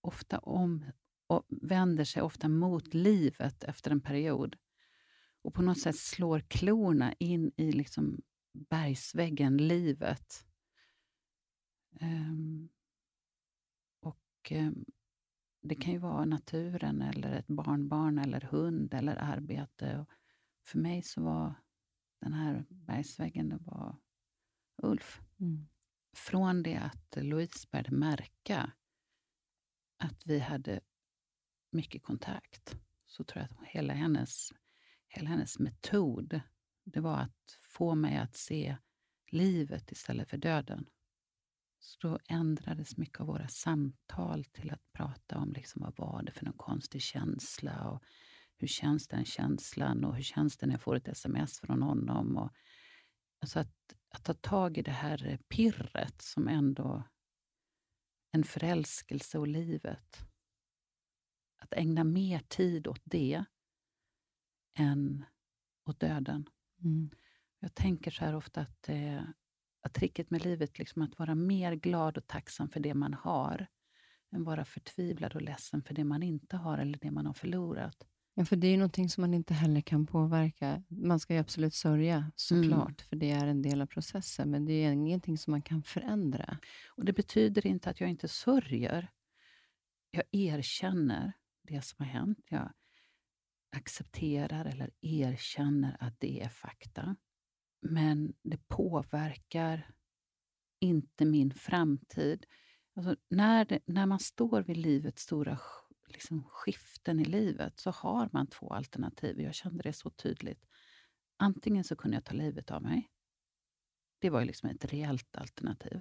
B: ofta om och vänder sig ofta mot livet efter en period. Och på något sätt slår klorna in i liksom bergsväggen, livet. Um, och um, det kan ju vara naturen, eller ett barnbarn, eller hund eller arbete. Och för mig så var den här bergsväggen det var Ulf. Mm. Från det att Louise började märka att vi hade mycket kontakt, så tror jag att hela hennes, hela hennes metod, det var att få mig att se livet istället för döden. Så då ändrades mycket av våra samtal till att prata om liksom vad var det för någon konstig känsla och hur känns den känslan och hur känns det när jag får ett sms från honom. Och, alltså att, att ta tag i det här pirret som ändå en förälskelse och livet. Att ägna mer tid åt det än åt döden. Mm. Jag tänker så här ofta att, eh, att tricket med livet liksom att vara mer glad och tacksam för det man har, än vara förtvivlad och ledsen för det man inte har eller det man har förlorat.
A: Ja, för det är ju någonting som man inte heller kan påverka. Man ska ju absolut sörja, såklart, mm. för det är en del av processen, men det är ingenting som man kan förändra.
B: Och Det betyder inte att jag inte sörjer. Jag erkänner det som har hänt. Jag accepterar eller erkänner att det är fakta. Men det påverkar inte min framtid. Alltså när, det, när man står vid livets stora liksom, skiften i livet så har man två alternativ. Jag kände det så tydligt. Antingen så kunde jag ta livet av mig. Det var ju liksom ett reellt alternativ.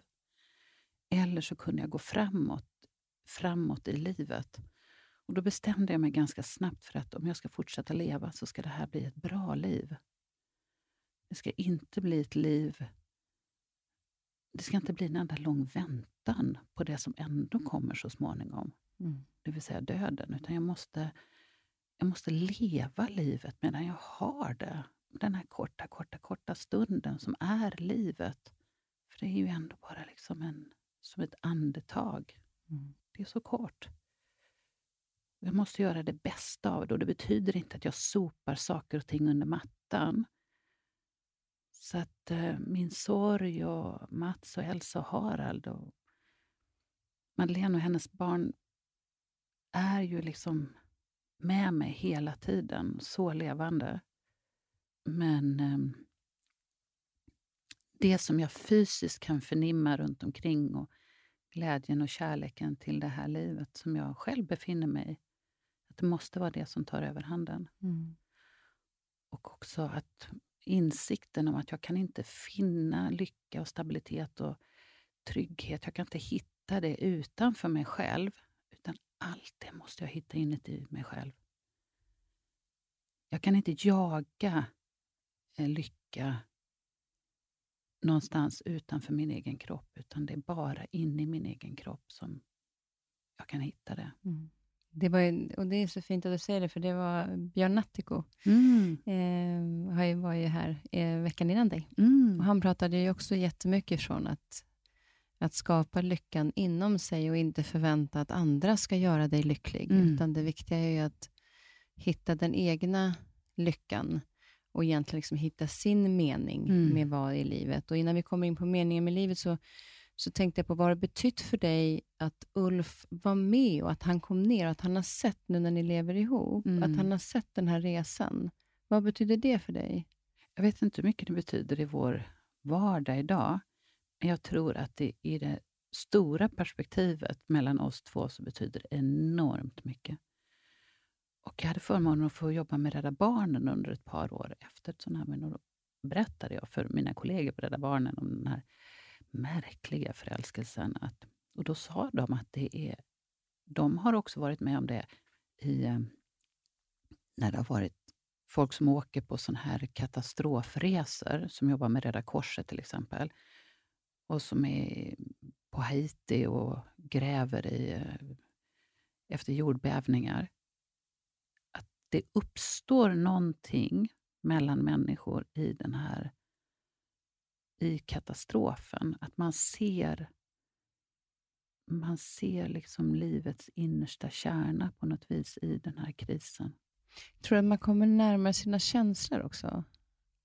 B: Eller så kunde jag gå framåt, framåt i livet. Och Då bestämde jag mig ganska snabbt för att om jag ska fortsätta leva så ska det här bli ett bra liv. Det ska inte bli ett liv... Det ska inte bli en enda lång väntan på det som ändå kommer så småningom. Mm. Det vill säga döden. Utan jag måste, jag måste leva livet medan jag har det. Den här korta, korta, korta stunden som är livet. För det är ju ändå bara liksom en, som ett andetag. Mm. Det är så kort. Jag måste göra det bästa av det och det betyder inte att jag sopar saker och ting under mattan. Så att eh, min sorg och Mats och Elsa och Harald och Madeleine och hennes barn är ju liksom med mig hela tiden, så levande. Men eh, det som jag fysiskt kan förnimma runt omkring och glädjen och kärleken till det här livet som jag själv befinner mig i, att det måste vara det som tar överhanden. Mm. Och också att insikten om att jag kan inte finna lycka och stabilitet och trygghet. Jag kan inte hitta det utanför mig själv. Utan allt det måste jag hitta inuti mig själv. Jag kan inte jaga eh, lycka någonstans utanför min egen kropp, utan det är bara inne i min egen kropp som jag kan hitta det. Mm.
A: Det, var, och det är så fint att du säger det, för det var Björn Nattiko. Mm. Eh, var ju här eh, veckan innan dig. Mm. Och han pratade ju också jättemycket från att, att skapa lyckan inom sig och inte förvänta att andra ska göra dig lycklig. Mm. Utan det viktiga är ju att hitta den egna lyckan och egentligen liksom hitta sin mening mm. med vad i livet. Och innan vi kommer in på meningen med livet så så tänkte jag på vad det betytt för dig att Ulf var med och att han kom ner och att han har sett nu när ni lever ihop, mm. att han har sett den här resan. Vad betyder det för dig?
B: Jag vet inte hur mycket det betyder i vår vardag idag, men jag tror att det i det stora perspektivet mellan oss två så betyder det enormt mycket. Och Jag hade förmånen att få jobba med Rädda Barnen under ett par år efter ett sånt här, men då berättade jag för mina kollegor på Rädda Barnen om den här märkliga förälskelsen. Att, och då sa de att det är... De har också varit med om det i, eh, när det har varit folk som åker på sån här katastrofresor, som jobbar med Röda Korset till exempel, och som är på Haiti och gräver i, eh, efter jordbävningar. Att det uppstår någonting mellan människor i den här i katastrofen. Att man ser man ser liksom livets innersta kärna på något vis i den här krisen.
A: Tror du att man kommer närmare sina känslor också?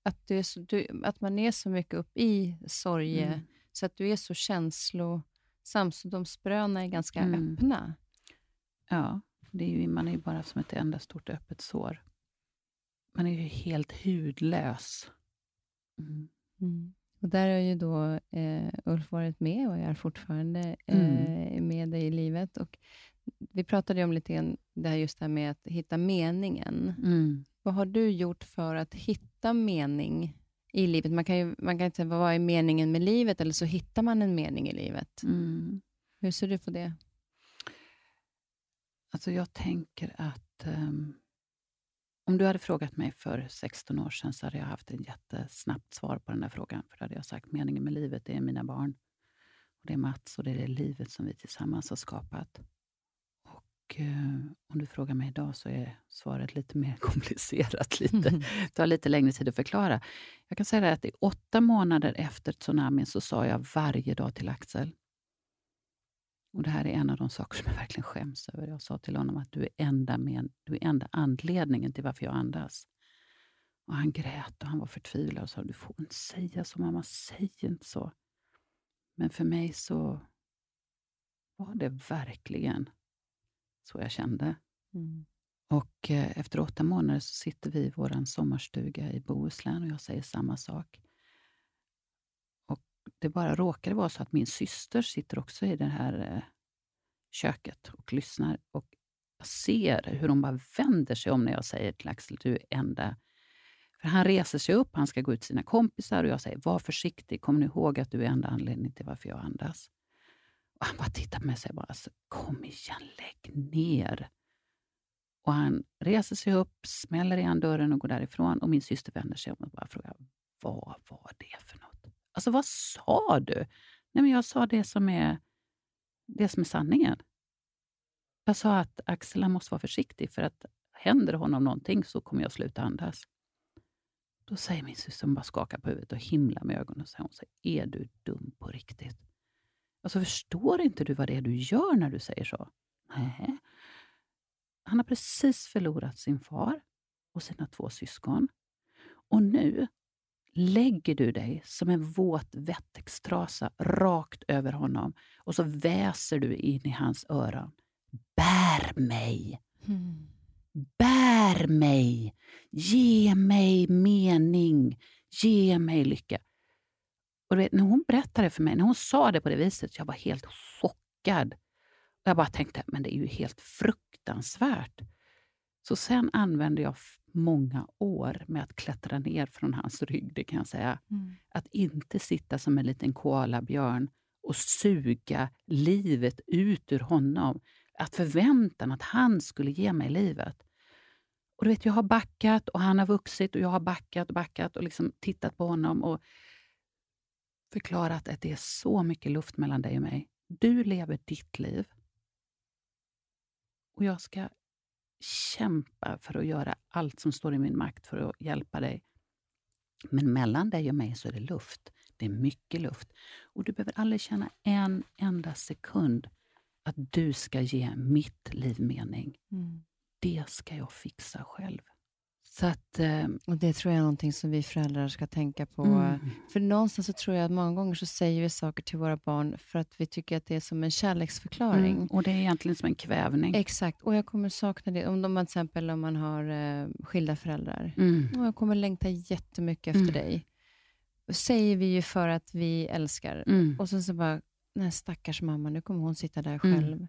A: Att, du så, du, att man är så mycket upp i sorge, mm. så att du är så känslosam, så de spröna är ganska mm. öppna.
B: Ja, det är ju, man är ju bara som ett enda stort öppet sår. Man är ju helt hudlös.
A: Mm. mm. Och där har ju då eh, Ulf varit med och är fortfarande eh, mm. med dig i livet. Och vi pratade om lite grann det här just det här med att hitta meningen. Mm. Vad har du gjort för att hitta mening i livet? Man kan ju man kan säga, vad är meningen med livet? Eller så hittar man en mening i livet. Mm. Hur ser du på det?
B: Alltså jag tänker att um, om du hade frågat mig för 16 år sedan så hade jag haft ett jättesnabbt svar på den där frågan. För då hade jag sagt meningen med livet det är mina barn. Och Det är Mats och det är det livet som vi tillsammans har skapat. Och eh, Om du frågar mig idag så är svaret lite mer komplicerat. Lite. Det tar lite längre tid att förklara. Jag kan säga att i åtta månader efter tsunamin så sa jag varje dag till Axel och Det här är en av de saker som jag verkligen skäms över. Jag sa till honom att du är enda, med, du är enda anledningen till varför jag andas. Och Han grät och han var förtvivlad och sa du får inte säga så mamma, säg inte så. Men för mig så var det verkligen så jag kände. Mm. Och eh, Efter åtta månader så sitter vi i vår sommarstuga i Bohuslän och jag säger samma sak. Det bara råkade vara så att min syster sitter också i det här eh, köket och lyssnar. Och jag ser hur hon bara vänder sig om när jag säger till Axel, du är enda... För han reser sig upp, han ska gå ut till sina kompisar och jag säger, var försiktig, kom nu ihåg att du är enda anledningen till varför jag andas. Och han bara tittar på mig och säger bara, alltså, kom igen, lägg ner. Och han reser sig upp, smäller igen dörren och går därifrån. Och min syster vänder sig om och bara frågar, vad var det för? Alltså vad sa du? Nej, men jag sa det som är, det som är sanningen. Jag sa att Axel måste vara försiktig, för att händer honom någonting så kommer jag sluta andas. Då säger min syster, hon bara skakar på huvudet och himlar med ögonen. Och säger, hon säger, är du dum på riktigt? Alltså förstår inte du vad det är du gör när du säger så? Nej. Han har precis förlorat sin far och sina två syskon. Och nu lägger du dig som en våt wettextrasa rakt över honom och så väser du in i hans öron. Bär mig! Mm. Bär mig! Ge mig mening! Ge mig lycka! Och vet, när hon berättade för mig, när hon sa det på det viset, jag var helt chockad. Jag bara tänkte, men det är ju helt fruktansvärt. Så sen använde jag många år med att klättra ner från hans rygg, det kan jag säga. Mm. Att inte sitta som en liten koalabjörn och suga livet ut ur honom. Att förväntan att han skulle ge mig livet. Och du vet, Jag har backat och han har vuxit och jag har backat och backat och liksom tittat på honom och förklarat att det är så mycket luft mellan dig och mig. Du lever ditt liv. Och jag ska kämpa för att göra allt som står i min makt för att hjälpa dig. Men mellan dig och mig så är det luft. Det är mycket luft. Och du behöver aldrig känna en enda sekund att du ska ge mitt liv mening. Mm. Det ska jag fixa själv.
A: Så att, eh, och Det tror jag är någonting som vi föräldrar ska tänka på. Mm. För någonstans så tror jag att många gånger så säger vi saker till våra barn för att vi tycker att det är som en kärleksförklaring. Mm.
B: Och det är egentligen som en kvävning.
A: Exakt. Och jag kommer sakna det. Om de, till exempel om man har eh, skilda föräldrar. Mm. Och jag kommer längta jättemycket efter mm. dig. säger vi ju för att vi älskar. Mm. Och sen så bara, nej stackars mamma, nu kommer hon sitta där mm. själv.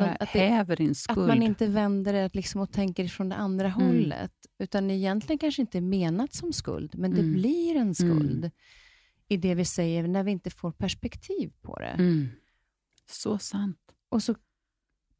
B: Bara att, häver din skuld.
A: Att man inte vänder det liksom och tänker från det andra mm. hållet. Utan egentligen kanske inte är menat som skuld, men det mm. blir en skuld mm. i det vi säger när vi inte får perspektiv på det.
B: Mm. Så sant.
A: Och så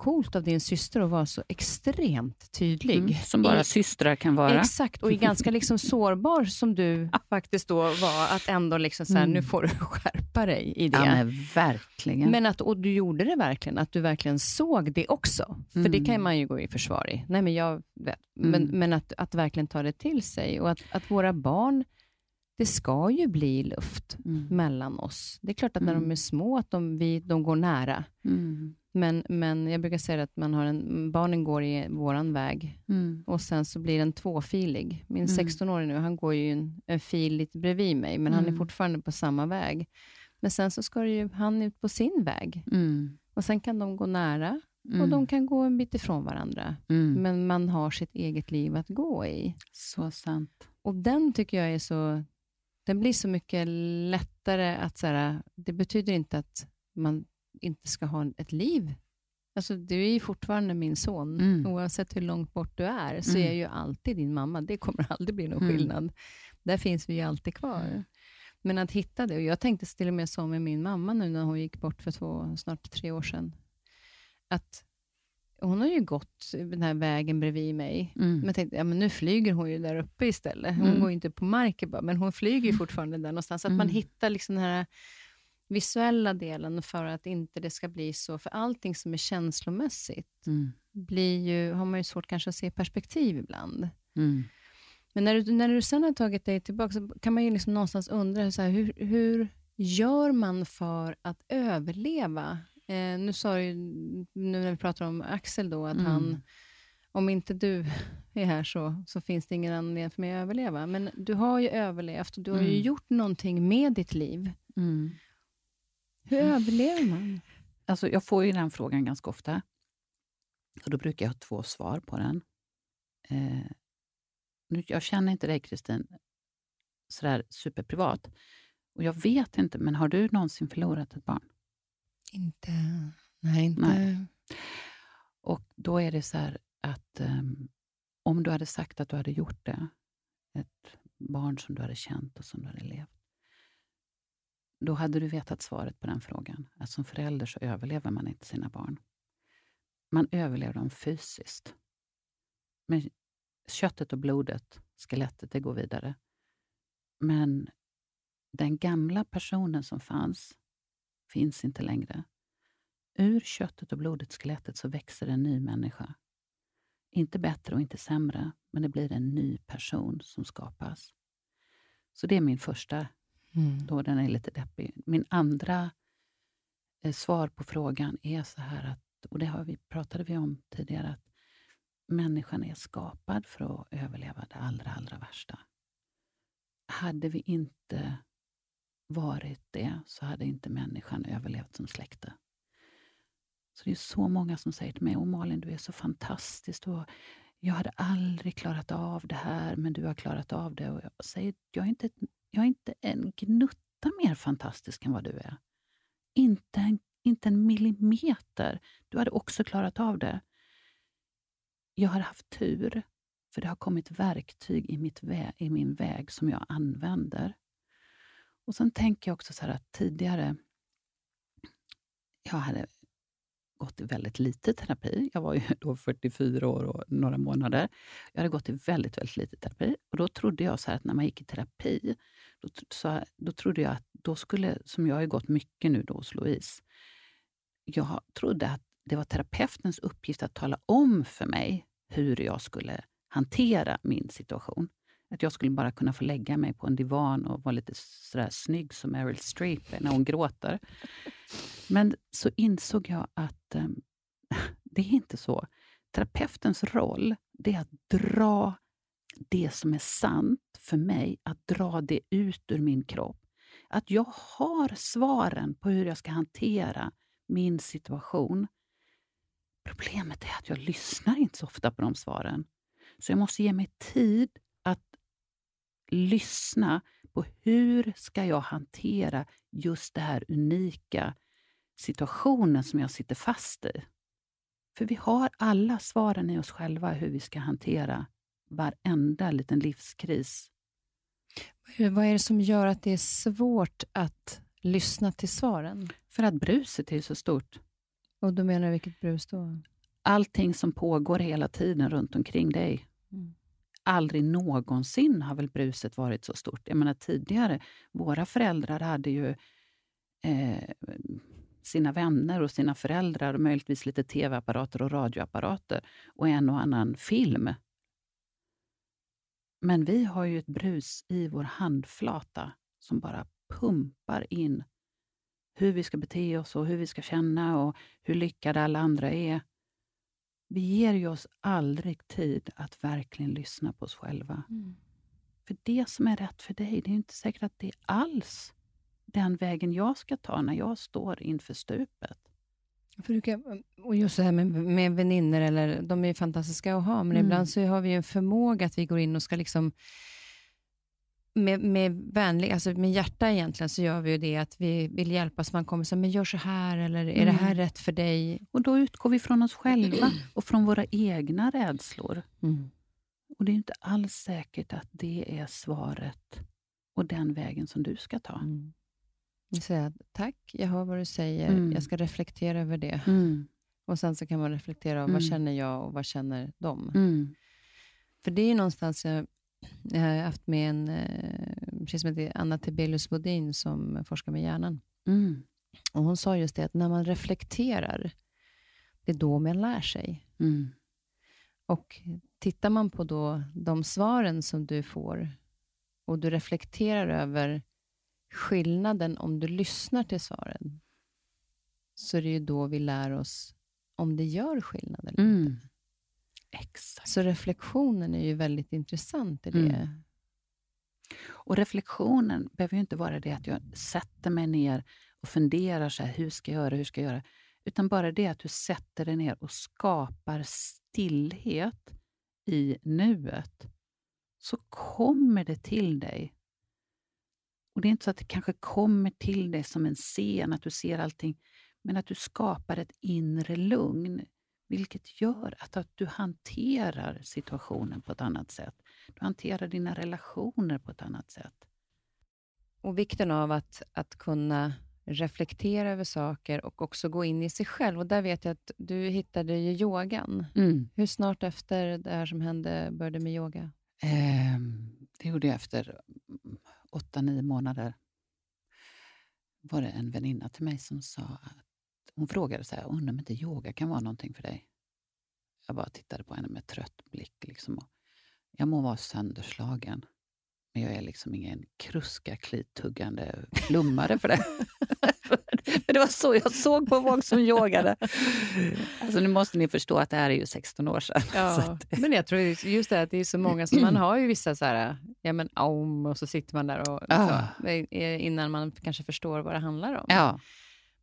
A: coolt av din syster att vara så extremt tydlig. Mm,
B: som bara I, systrar kan vara.
A: Exakt, och i ganska liksom sårbar som du faktiskt då var, att ändå liksom så här, mm. nu får du skärpa dig i det.
B: Ja, men verkligen.
A: Men att, och du gjorde det verkligen, att du verkligen såg det också. För mm. det kan man ju gå i försvar i. Nej, men jag vet. Men, mm. men att, att verkligen ta det till sig och att, att våra barn det ska ju bli luft mm. mellan oss. Det är klart att när mm. de är små, att de, vi, de går nära. Mm. Men, men jag brukar säga att man har en, barnen går i våran väg mm. och sen så blir den tvåfilig. Min 16-åring mm. nu, han går ju en, en fil lite bredvid mig, men han är mm. fortfarande på samma väg. Men sen så ska ju han ut på sin väg. Och Sen kan de gå nära och de kan gå en bit ifrån varandra. Men man har sitt eget liv att gå i.
B: Så sant.
A: Och den tycker jag är så den blir så mycket lättare att... Så här, det betyder inte att man inte ska ha ett liv. Alltså, du är ju fortfarande min son. Mm. Oavsett hur långt bort du är, så mm. är jag ju alltid din mamma. Det kommer aldrig bli någon mm. skillnad. Där finns vi ju alltid kvar. Men att hitta det, och jag tänkte till och med så med min mamma nu när hon gick bort för två, snart tre år sedan. Att hon har ju gått den här vägen bredvid mig. Mm. Men jag tänkte, ja, men nu flyger hon ju där uppe istället. Hon mm. går ju inte på marken bara, men hon flyger ju fortfarande där någonstans. Så att man mm. hittar liksom den här visuella delen för att inte det ska bli så. För allting som är känslomässigt mm. blir ju, har man ju svårt kanske att se perspektiv ibland. Mm. Men när du, när du sen har tagit dig tillbaka, så kan man ju liksom någonstans undra, så här, hur, hur gör man för att överleva Eh, nu sa du nu när vi pratar om Axel då, att mm. han, om inte du är här så, så finns det ingen anledning för mig att överleva. Men du har ju överlevt och du har ju mm. gjort någonting med ditt liv. Mm. Hur överlever man?
B: Alltså, jag får ju den frågan ganska ofta. Och Då brukar jag ha två svar på den. Eh, jag känner inte dig, Kristin, sådär superprivat. Och jag vet inte, men har du någonsin förlorat ett barn?
A: Inte... Nej, inte... Nej.
B: Och då är det så här att um, om du hade sagt att du hade gjort det, ett barn som du hade känt och som du hade levt, då hade du vetat svaret på den frågan. Att som förälder så överlever man inte sina barn. Man överlever dem fysiskt. Men köttet och blodet, skelettet, det går vidare. Men den gamla personen som fanns, finns inte längre. Ur köttet och blodet, skelettet, så växer en ny människa. Inte bättre och inte sämre, men det blir en ny person som skapas. Så det är min första, mm. då den är lite deppig. Min andra eh, svar på frågan är så här, att, och det har vi, pratade vi om tidigare, att människan är skapad för att överleva det allra, allra värsta. Hade vi inte varit det så hade inte människan överlevt som släkte. Så det är så många som säger till mig, Åh Malin, du är så fantastisk. Och jag hade aldrig klarat av det här, men du har klarat av det. Och jag säger, jag är inte, jag är inte en gnutta mer fantastisk än vad du är. Inte en, inte en millimeter. Du hade också klarat av det. Jag har haft tur, för det har kommit verktyg i, mitt vä i min väg som jag använder. Och Sen tänker jag också så att tidigare, jag hade gått i väldigt lite terapi. Jag var ju då 44 år och några månader. Jag hade gått i väldigt, väldigt lite terapi. Och Då trodde jag så att när man gick i terapi, då, så, då trodde jag att då skulle, som jag har gått mycket nu då hos Louise, jag trodde att det var terapeutens uppgift att tala om för mig hur jag skulle hantera min situation. Att jag skulle bara kunna få lägga mig på en divan och vara lite sådär snygg som Meryl Streep när hon gråter. Men så insåg jag att eh, det är inte så. Terapeutens roll det är att dra det som är sant för mig, att dra det ut ur min kropp. Att jag har svaren på hur jag ska hantera min situation. Problemet är att jag lyssnar inte så ofta på de svaren. Så jag måste ge mig tid lyssna på hur ska jag hantera just det här unika situationen som jag sitter fast i. För vi har alla svaren i oss själva hur vi ska hantera varenda liten livskris.
A: Vad är det som gör att det är svårt att lyssna till svaren?
B: För att bruset är så stort.
A: Och då menar du vilket brus då?
B: allting som pågår hela tiden runt omkring dig. Aldrig någonsin har väl bruset varit så stort. Jag menar tidigare, våra föräldrar hade ju eh, sina vänner och sina föräldrar och möjligtvis lite tv-apparater och radioapparater och en och annan film. Men vi har ju ett brus i vår handflata som bara pumpar in hur vi ska bete oss och hur vi ska känna och hur lyckade alla andra är. Vi ger ju oss aldrig tid att verkligen lyssna på oss själva.
A: Mm.
B: För det som är rätt för dig, det är inte säkert att det är alls den vägen jag ska ta när jag står inför stupet.
A: För kan, och just det här med, med vänner, eller de är ju fantastiska att ha, men
B: Mm.
A: ibland så har vi ju en förmåga att vi går in och ska liksom med, med, vänlig, alltså med hjärta egentligen, så gör vi ju det att vi vill hjälpa, så man kommer säger, men gör så här, eller är det här
B: Mm.
A: rätt för dig?
B: Och då utgår vi från oss själva och från våra egna rädslor. Och det är inte alls säkert att det är svaret och den vägen som du ska ta.
A: Mm. Att, tack, jag hör vad du säger,
B: Mm.
A: jag ska reflektera över det.
B: Mm.
A: Och sen så kan man reflektera vad
B: Mm.
A: känner jag och vad känner de?
B: Mm.
A: För det är ju någonstans, jag, jag har haft med en eh, tjej som heter Anna Tibelius Bodin som forskar med hjärnan.
B: Mm.
A: Och Hon sa just det att när man reflekterar, det är då man lär sig.
B: Mm.
A: Och tittar man på då de svaren som du får och du reflekterar över skillnaden om du lyssnar till svaren, så är det ju då vi lär oss om det gör skillnad eller
B: Mm.
A: inte.
B: Exakt.
A: Så reflektionen är ju väldigt intressant i det.
B: Mm. Och reflektionen behöver ju inte vara det att jag sätter mig ner och funderar så här, hur ska jag göra, hur ska jag göra? Utan bara det att du sätter dig ner och skapar stillhet i nuet, så kommer det till dig. Och Det är inte så att det kanske kommer till dig som en scen, att du ser allting, men att du skapar ett inre lugn, vilket gör att, att du hanterar situationen på ett annat sätt. Du hanterar dina relationer på ett annat sätt.
A: Och vikten av att, att kunna reflektera över saker och också gå in i sig själv. Och där vet jag att du hittade ju yogan. Hur snart efter det här som hände började med yoga?
B: Ehm, det gjorde jag efter mm, åtta, nio månader. var det en väninna till mig som sa att hon frågade så här, undrar om inte yoga kan vara någonting för dig? Jag bara tittade på henne med trött blick. Liksom, jag må vara sönderslagen, men jag är liksom ingen kruska klituggande flummare för det. Men det var så jag såg på folk som yogade. Alltså, nu måste ni förstå att det här är ju 16 år sedan.
A: Ja,
B: att,
A: men jag tror just det att det är så många som man har ju vissa så här, ja men om och så sitter man där och
B: Ah.
A: så, eh, innan man kanske förstår vad det handlar om.
B: ja.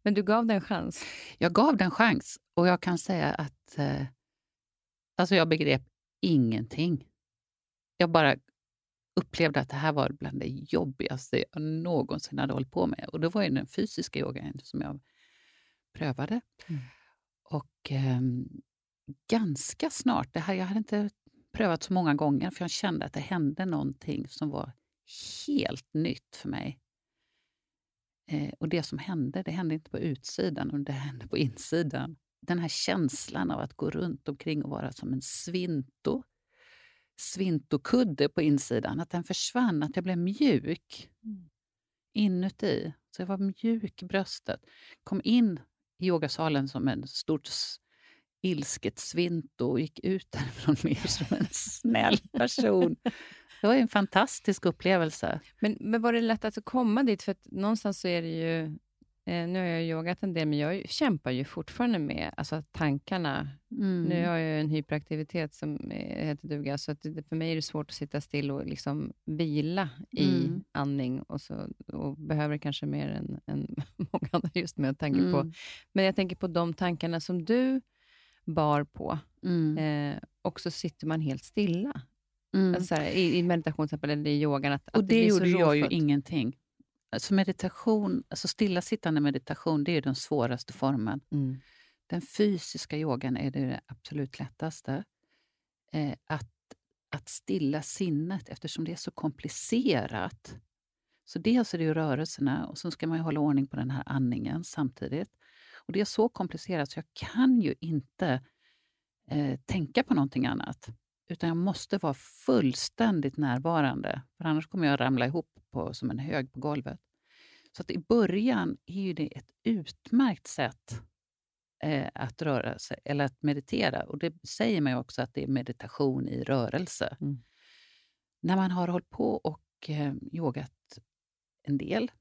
A: Men du gav den en chans.
B: Jag gav den chans och jag kan säga att eh, alltså jag begrep ingenting. Jag bara upplevde att det här var bland det jobbigaste jag någonsin hade hållit på med. Och det var ju den fysiska yogan som jag prövade.
A: Mm.
B: Och ehm, ganska snart, det här, jag hade inte prövat så många gånger för jag kände att det hände någonting som var helt nytt för mig. Eh, och det som hände, det hände inte på utsidan, utan det hände på insidan. Den här känslan av att gå runt omkring och vara som en svinto, svintokudde på insidan, att den försvann, att jag blev mjuk
A: Mm.
B: inuti. Så jag var mjuk i bröstet. Kom in i yogasalen som en stort ilsket svinto och gick ut därifrån mer som en snäll person. Det var ju en fantastisk upplevelse.
A: Men, men var det lätt att komma dit? För någonstans så är det ju, eh, nu har jag yogat en del, men jag kämpar ju fortfarande med alltså, tankarna.
B: Mm.
A: Nu har jag ju en hyperaktivitet som eh, heter duga, så att det, för mig är det svårt att sitta still och liksom vila i
B: Mm.
A: andning och, så, och behöver kanske mer än, än många andra just med tanke på.
B: Mm.
A: Men jag tänker på de tankarna som du bar på,
B: Mm.
A: eh, och så sitter man helt stilla.
B: Mm.
A: Alltså, så här, i, I meditation till exempel, eller i yogan. Att,
B: Och
A: att
B: det,
A: så
B: gjorde jag ju ingenting. Alltså meditation, alltså stillasittande meditation, det är den svåraste formen.
A: Mm.
B: Den fysiska yogan är det absolut lättaste. Eh, att, att stilla sinnet eftersom det är så komplicerat. Så dels är det ju rörelserna och så ska man ju hålla ordning på den här andningen samtidigt. Och Det är så komplicerat så jag kan ju inte eh, tänka på någonting annat. Utan jag måste vara fullständigt närvarande, för annars kommer jag ramla ihop på, som en hög på golvet. Så att i början är det ett utmärkt sätt eh, att röra sig, eller att meditera. Och det säger man också att det är meditation i rörelse. Mm. När man har hållit på och eh, yogat en del,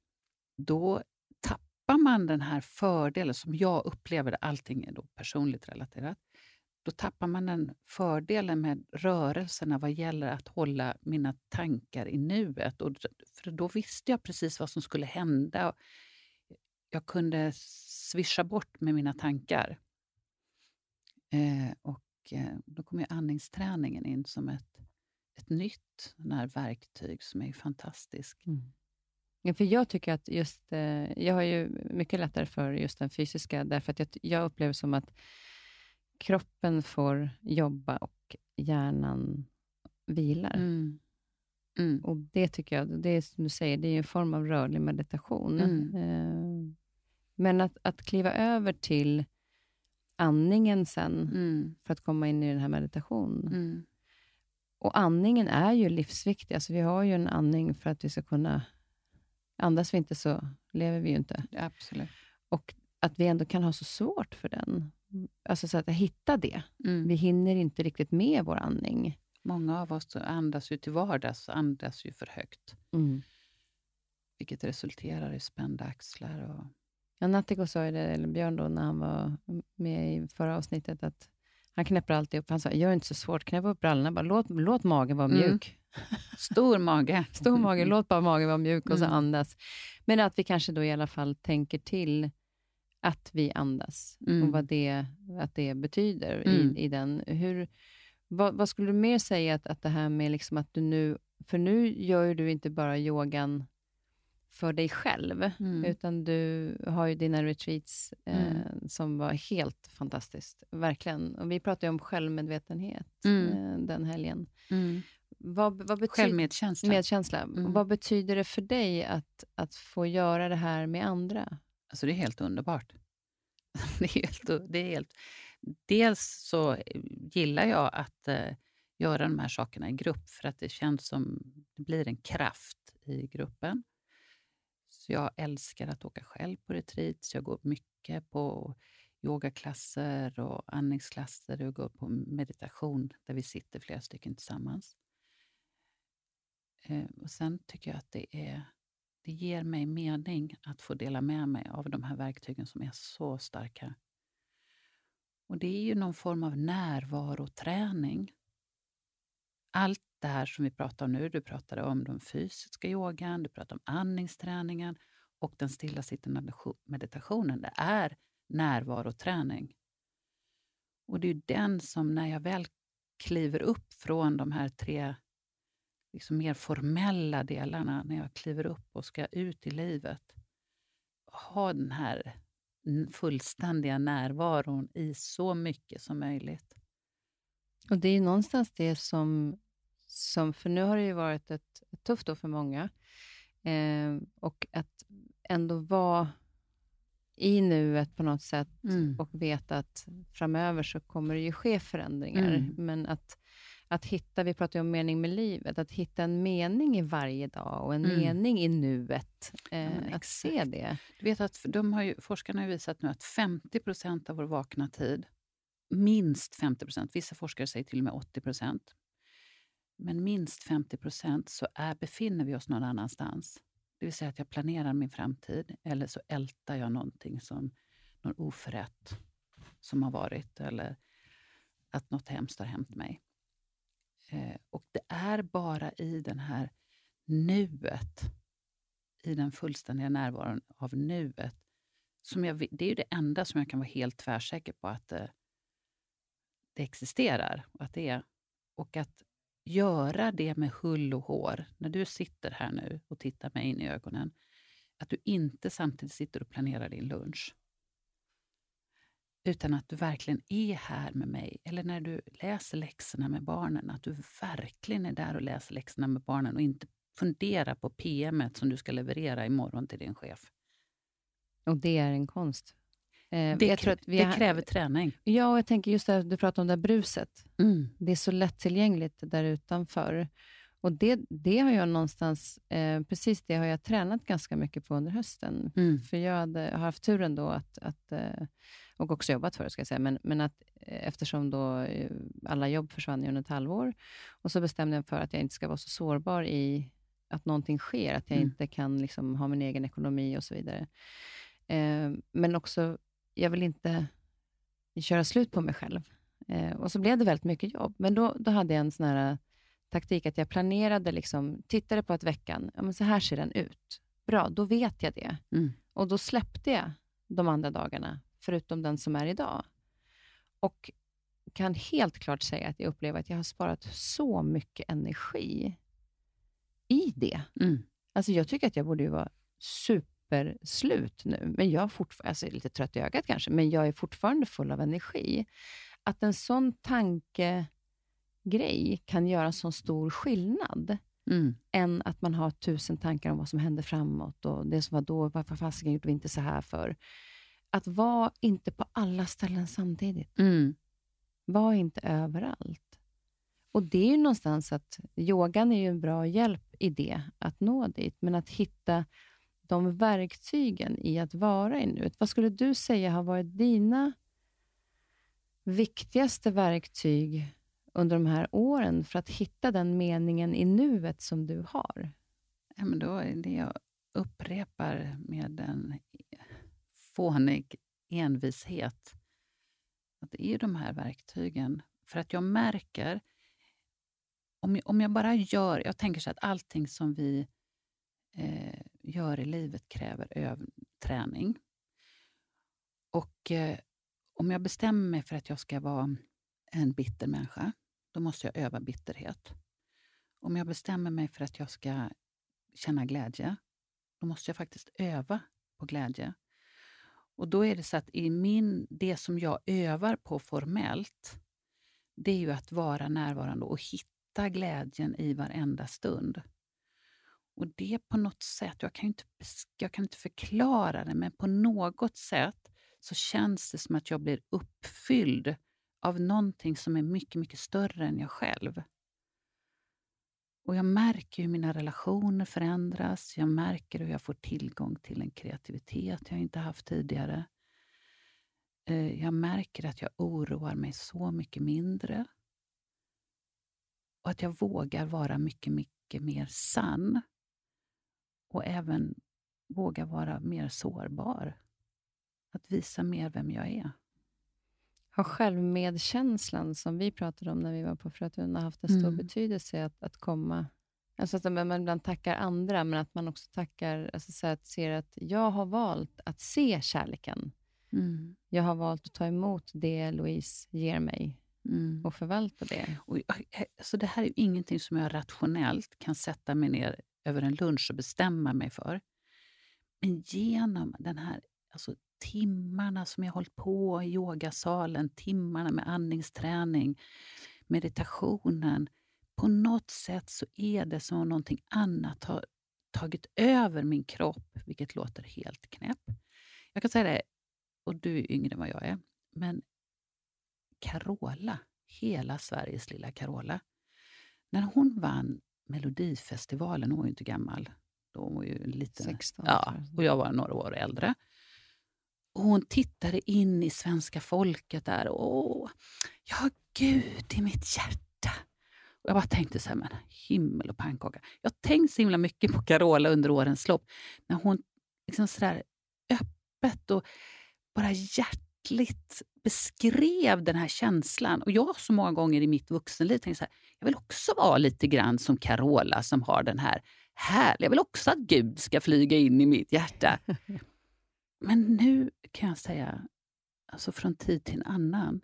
B: då tappar man den här fördelen som jag upplever, allting är då personligt relaterat, då tappar man den fördelen med rörelserna vad gäller att hålla mina tankar i nuet. Och för då visste jag precis vad som skulle hända. Jag kunde svischa bort med mina tankar. Eh, och eh, Då kom ju andningsträningen in som ett, ett nytt här verktyg som är fantastiskt. Mm.
A: Ja, för jag tycker att just, eh, jag har ju mycket lättare för just den fysiska, därför att jag, jag upplever som att kroppen får jobba och hjärnan vilar. Mm. Mm. Och Det tycker jag, det är som du säger, det är en form av rörlig meditation. Mm. Eh, men att, att kliva över till andningen sen, mm. för att komma in i den här meditationen. Mm. Och andningen är ju livsviktig. Alltså vi har ju en andning för att vi ska kunna... Andas vi inte så lever vi ju inte.
B: Absolut.
A: Och att vi ändå kan ha så svårt för den. Alltså så att hitta det. Mm. Vi hinner inte riktigt med vår andning.
B: Många av oss andas ju till vardags andas ju för högt. Mm. Vilket resulterar i spända axlar. Och...
A: Ja, Nattiko sa ju det, eller Björn då, när han var med i förra avsnittet, att han knäpper alltid upp. Han sa, gör inte så svårt, knäpp upp brallorna. Bara, låt, låt magen vara mm. mjuk.
B: Mm. Stor mage.
A: Stor mage, låt bara magen vara mjuk och så mm. andas. Men att vi kanske då i alla fall tänker till att vi andas mm. och vad det, att det betyder mm. i, i den. Hur, vad, vad, skulle du mer säga att, att det här med liksom att du nu, för nu gör du inte bara yogan för dig själv, mm. utan du har ju dina retreats eh, mm. som var helt fantastiskt. Verkligen. Och vi pratade om självmedvetenhet mm. eh, den helgen.
B: Mm. Vad, vad betyder, Självmedkänsla.
A: Medkänsla. Vad betyder det för dig att, att få göra det här med andra?
B: Alltså det är helt underbart. Det är helt, det är helt, dels så eh, gillar jag att eh, göra de här sakerna i grupp, för att det känns som det blir en kraft i gruppen. Så jag älskar att åka själv på retreat, så jag går mycket på yogaklasser och andningsklasser och går på meditation där vi sitter flera stycken tillsammans. Eh, och Sen tycker jag att det är det ger mig mening att få dela med mig av de här verktygen som är så starka. Och Det är ju någon form av närvaroträning. Allt det här som vi pratar om nu, du pratade om den fysiska yogan, du pratade om andningsträningen och den stillasittande meditationen. Det är närvaroträning. Och det är den som, när jag väl kliver upp från de här tre liksom mer formella delarna när jag kliver upp och ska ut i livet. Ha den här fullständiga närvaron i så mycket som möjligt.
A: Och Det är någonstans det som, som... För nu har det ju varit ett, ett tufft år för många. Eh, och att ändå vara i nuet på något sätt mm. och veta att framöver så kommer det ju ske förändringar. Mm. Men att att hitta, vi pratar ju om mening med livet, att hitta en mening i varje dag och en mm. mening i nuet. Eh, ja, att se det.
B: Du vet att de har ju, forskarna har visat nu att 50% av vår vakna tid, minst 50% vissa forskare säger till och med 80% men minst 50% så är, befinner vi oss någon annanstans. Det vill säga att jag planerar min framtid eller så ältar jag någonting som någon oförrätt som har varit eller att något hemskt har hänt mig. Eh, och det är bara i den här nuet, i den fullständiga närvaron av nuet, som jag, det är ju det enda som jag kan vara helt tvärsäker på att det, det existerar. Att det är, och att göra det med hull och hår, när du sitter här nu och tittar mig in i ögonen, att du inte samtidigt sitter och planerar din lunch utan att du verkligen är här med mig. Eller när du läser läxorna med barnen, att du verkligen är där och läser läxorna med barnen och inte funderar på PM som du ska leverera imorgon till din chef.
A: Och det är en konst?
B: Eh, det, krä, det har, kräver träning.
A: Ja, och jag tänker just det du pratade om det bruset. Mm. Det är så lättillgängligt där utanför. Och det, det har jag någonstans, eh, precis det har jag tränat ganska mycket på under hösten. Mm. För jag, hade, har haft turen då att, att eh, och också jobbat för det, ska jag säga, men, men att eh, eftersom då eh, alla jobb försvann under ett halvår, och så bestämde jag för att jag inte ska vara så sårbar i att någonting sker, att jag mm. inte kan liksom ha min egen ekonomi och så vidare. Eh, men också, jag vill inte köra slut på mig själv. Eh, och så blev det väldigt mycket jobb, men då, då hade jag en sån här taktik att jag planerade, liksom, tittade på att veckan, ja, men så här ser den ut. Bra, då vet jag det. Mm. Och då släppte jag de andra dagarna, förutom den som är idag. Och kan helt klart säga att jag upplever att jag har sparat så mycket energi i det. Mm. Alltså jag tycker att jag borde vara superslut nu, men jag är fortfarande, alltså lite trött i ögat kanske, men jag är fortfarande full av energi. Att en sån tanke grej kan göra så stor skillnad, mm. än att man har tusen tankar om vad som händer framåt och det som var då, varför fasiken gjorde vi inte så här för? Att vara inte på alla ställen samtidigt. Mm. Var inte överallt. Och Det är ju någonstans att yogan är ju en bra hjälp i det, att nå dit, men att hitta de verktygen i att vara i nuet. Vad skulle du säga har varit dina viktigaste verktyg under de här åren för att hitta den meningen i nuet som du har?
B: Ja, men då är det jag upprepar med en fånig envishet. Att det är de här verktygen. För att jag märker, om, om jag bara gör... Jag tänker så att allting som vi eh, gör i livet kräver öv, träning. Och eh, om jag bestämmer mig för att jag ska vara en bitter människa, då måste jag öva bitterhet. Om jag bestämmer mig för att jag ska känna glädje, då måste jag faktiskt öva på glädje. Och då är det så att i min, det som jag övar på formellt, det är ju att vara närvarande och hitta glädjen i varenda stund. Och det på något sätt, jag kan, inte, jag kan inte förklara det, men på något sätt så känns det som att jag blir uppfylld av någonting som är mycket, mycket större än jag själv. Och Jag märker hur mina relationer förändras. Jag märker hur jag får tillgång till en kreativitet jag inte haft tidigare. Eh, jag märker att jag oroar mig så mycket mindre. Och att jag vågar vara mycket, mycket mer sann. Och även våga vara mer sårbar. Att visa mer vem jag är.
A: Har självmedkänslan, som vi pratade om när vi var på Frötuna, haft en stor mm. betydelse att, att komma... Alltså att man ibland tackar andra, men att man också tackar, alltså så att ser att jag har valt att se kärleken. Mm. Jag har valt att ta emot det Louise ger mig mm. och förvalta det.
B: Och, alltså det här är ingenting som jag rationellt kan sätta mig ner över en lunch och bestämma mig för. Men genom den här alltså, timmarna som jag hållit på i yogasalen, timmarna med andningsträning, meditationen. På något sätt så är det som om någonting annat har tagit över min kropp, vilket låter helt knäpp. Jag kan säga det, och du är yngre än vad jag är, men Carola, hela Sveriges lilla Carola, när hon vann Melodifestivalen, hon var ju inte gammal, då var ju lite,
A: 16,
B: ja, och jag var några år äldre. Och hon tittade in i svenska folket där. Åh, har Gud i mitt hjärta. Och jag bara tänkte så här, men himmel och pannkaka. Jag har tänkt så himla mycket på Carola under årens lopp. När hon liksom så där öppet och bara hjärtligt beskrev den här känslan. Och jag så många gånger i mitt vuxenliv tänkt så här, jag vill också vara lite grann som Carola som har den här härliga, jag vill också att Gud ska flyga in i mitt hjärta. Men nu kan jag säga, alltså från tid till annan,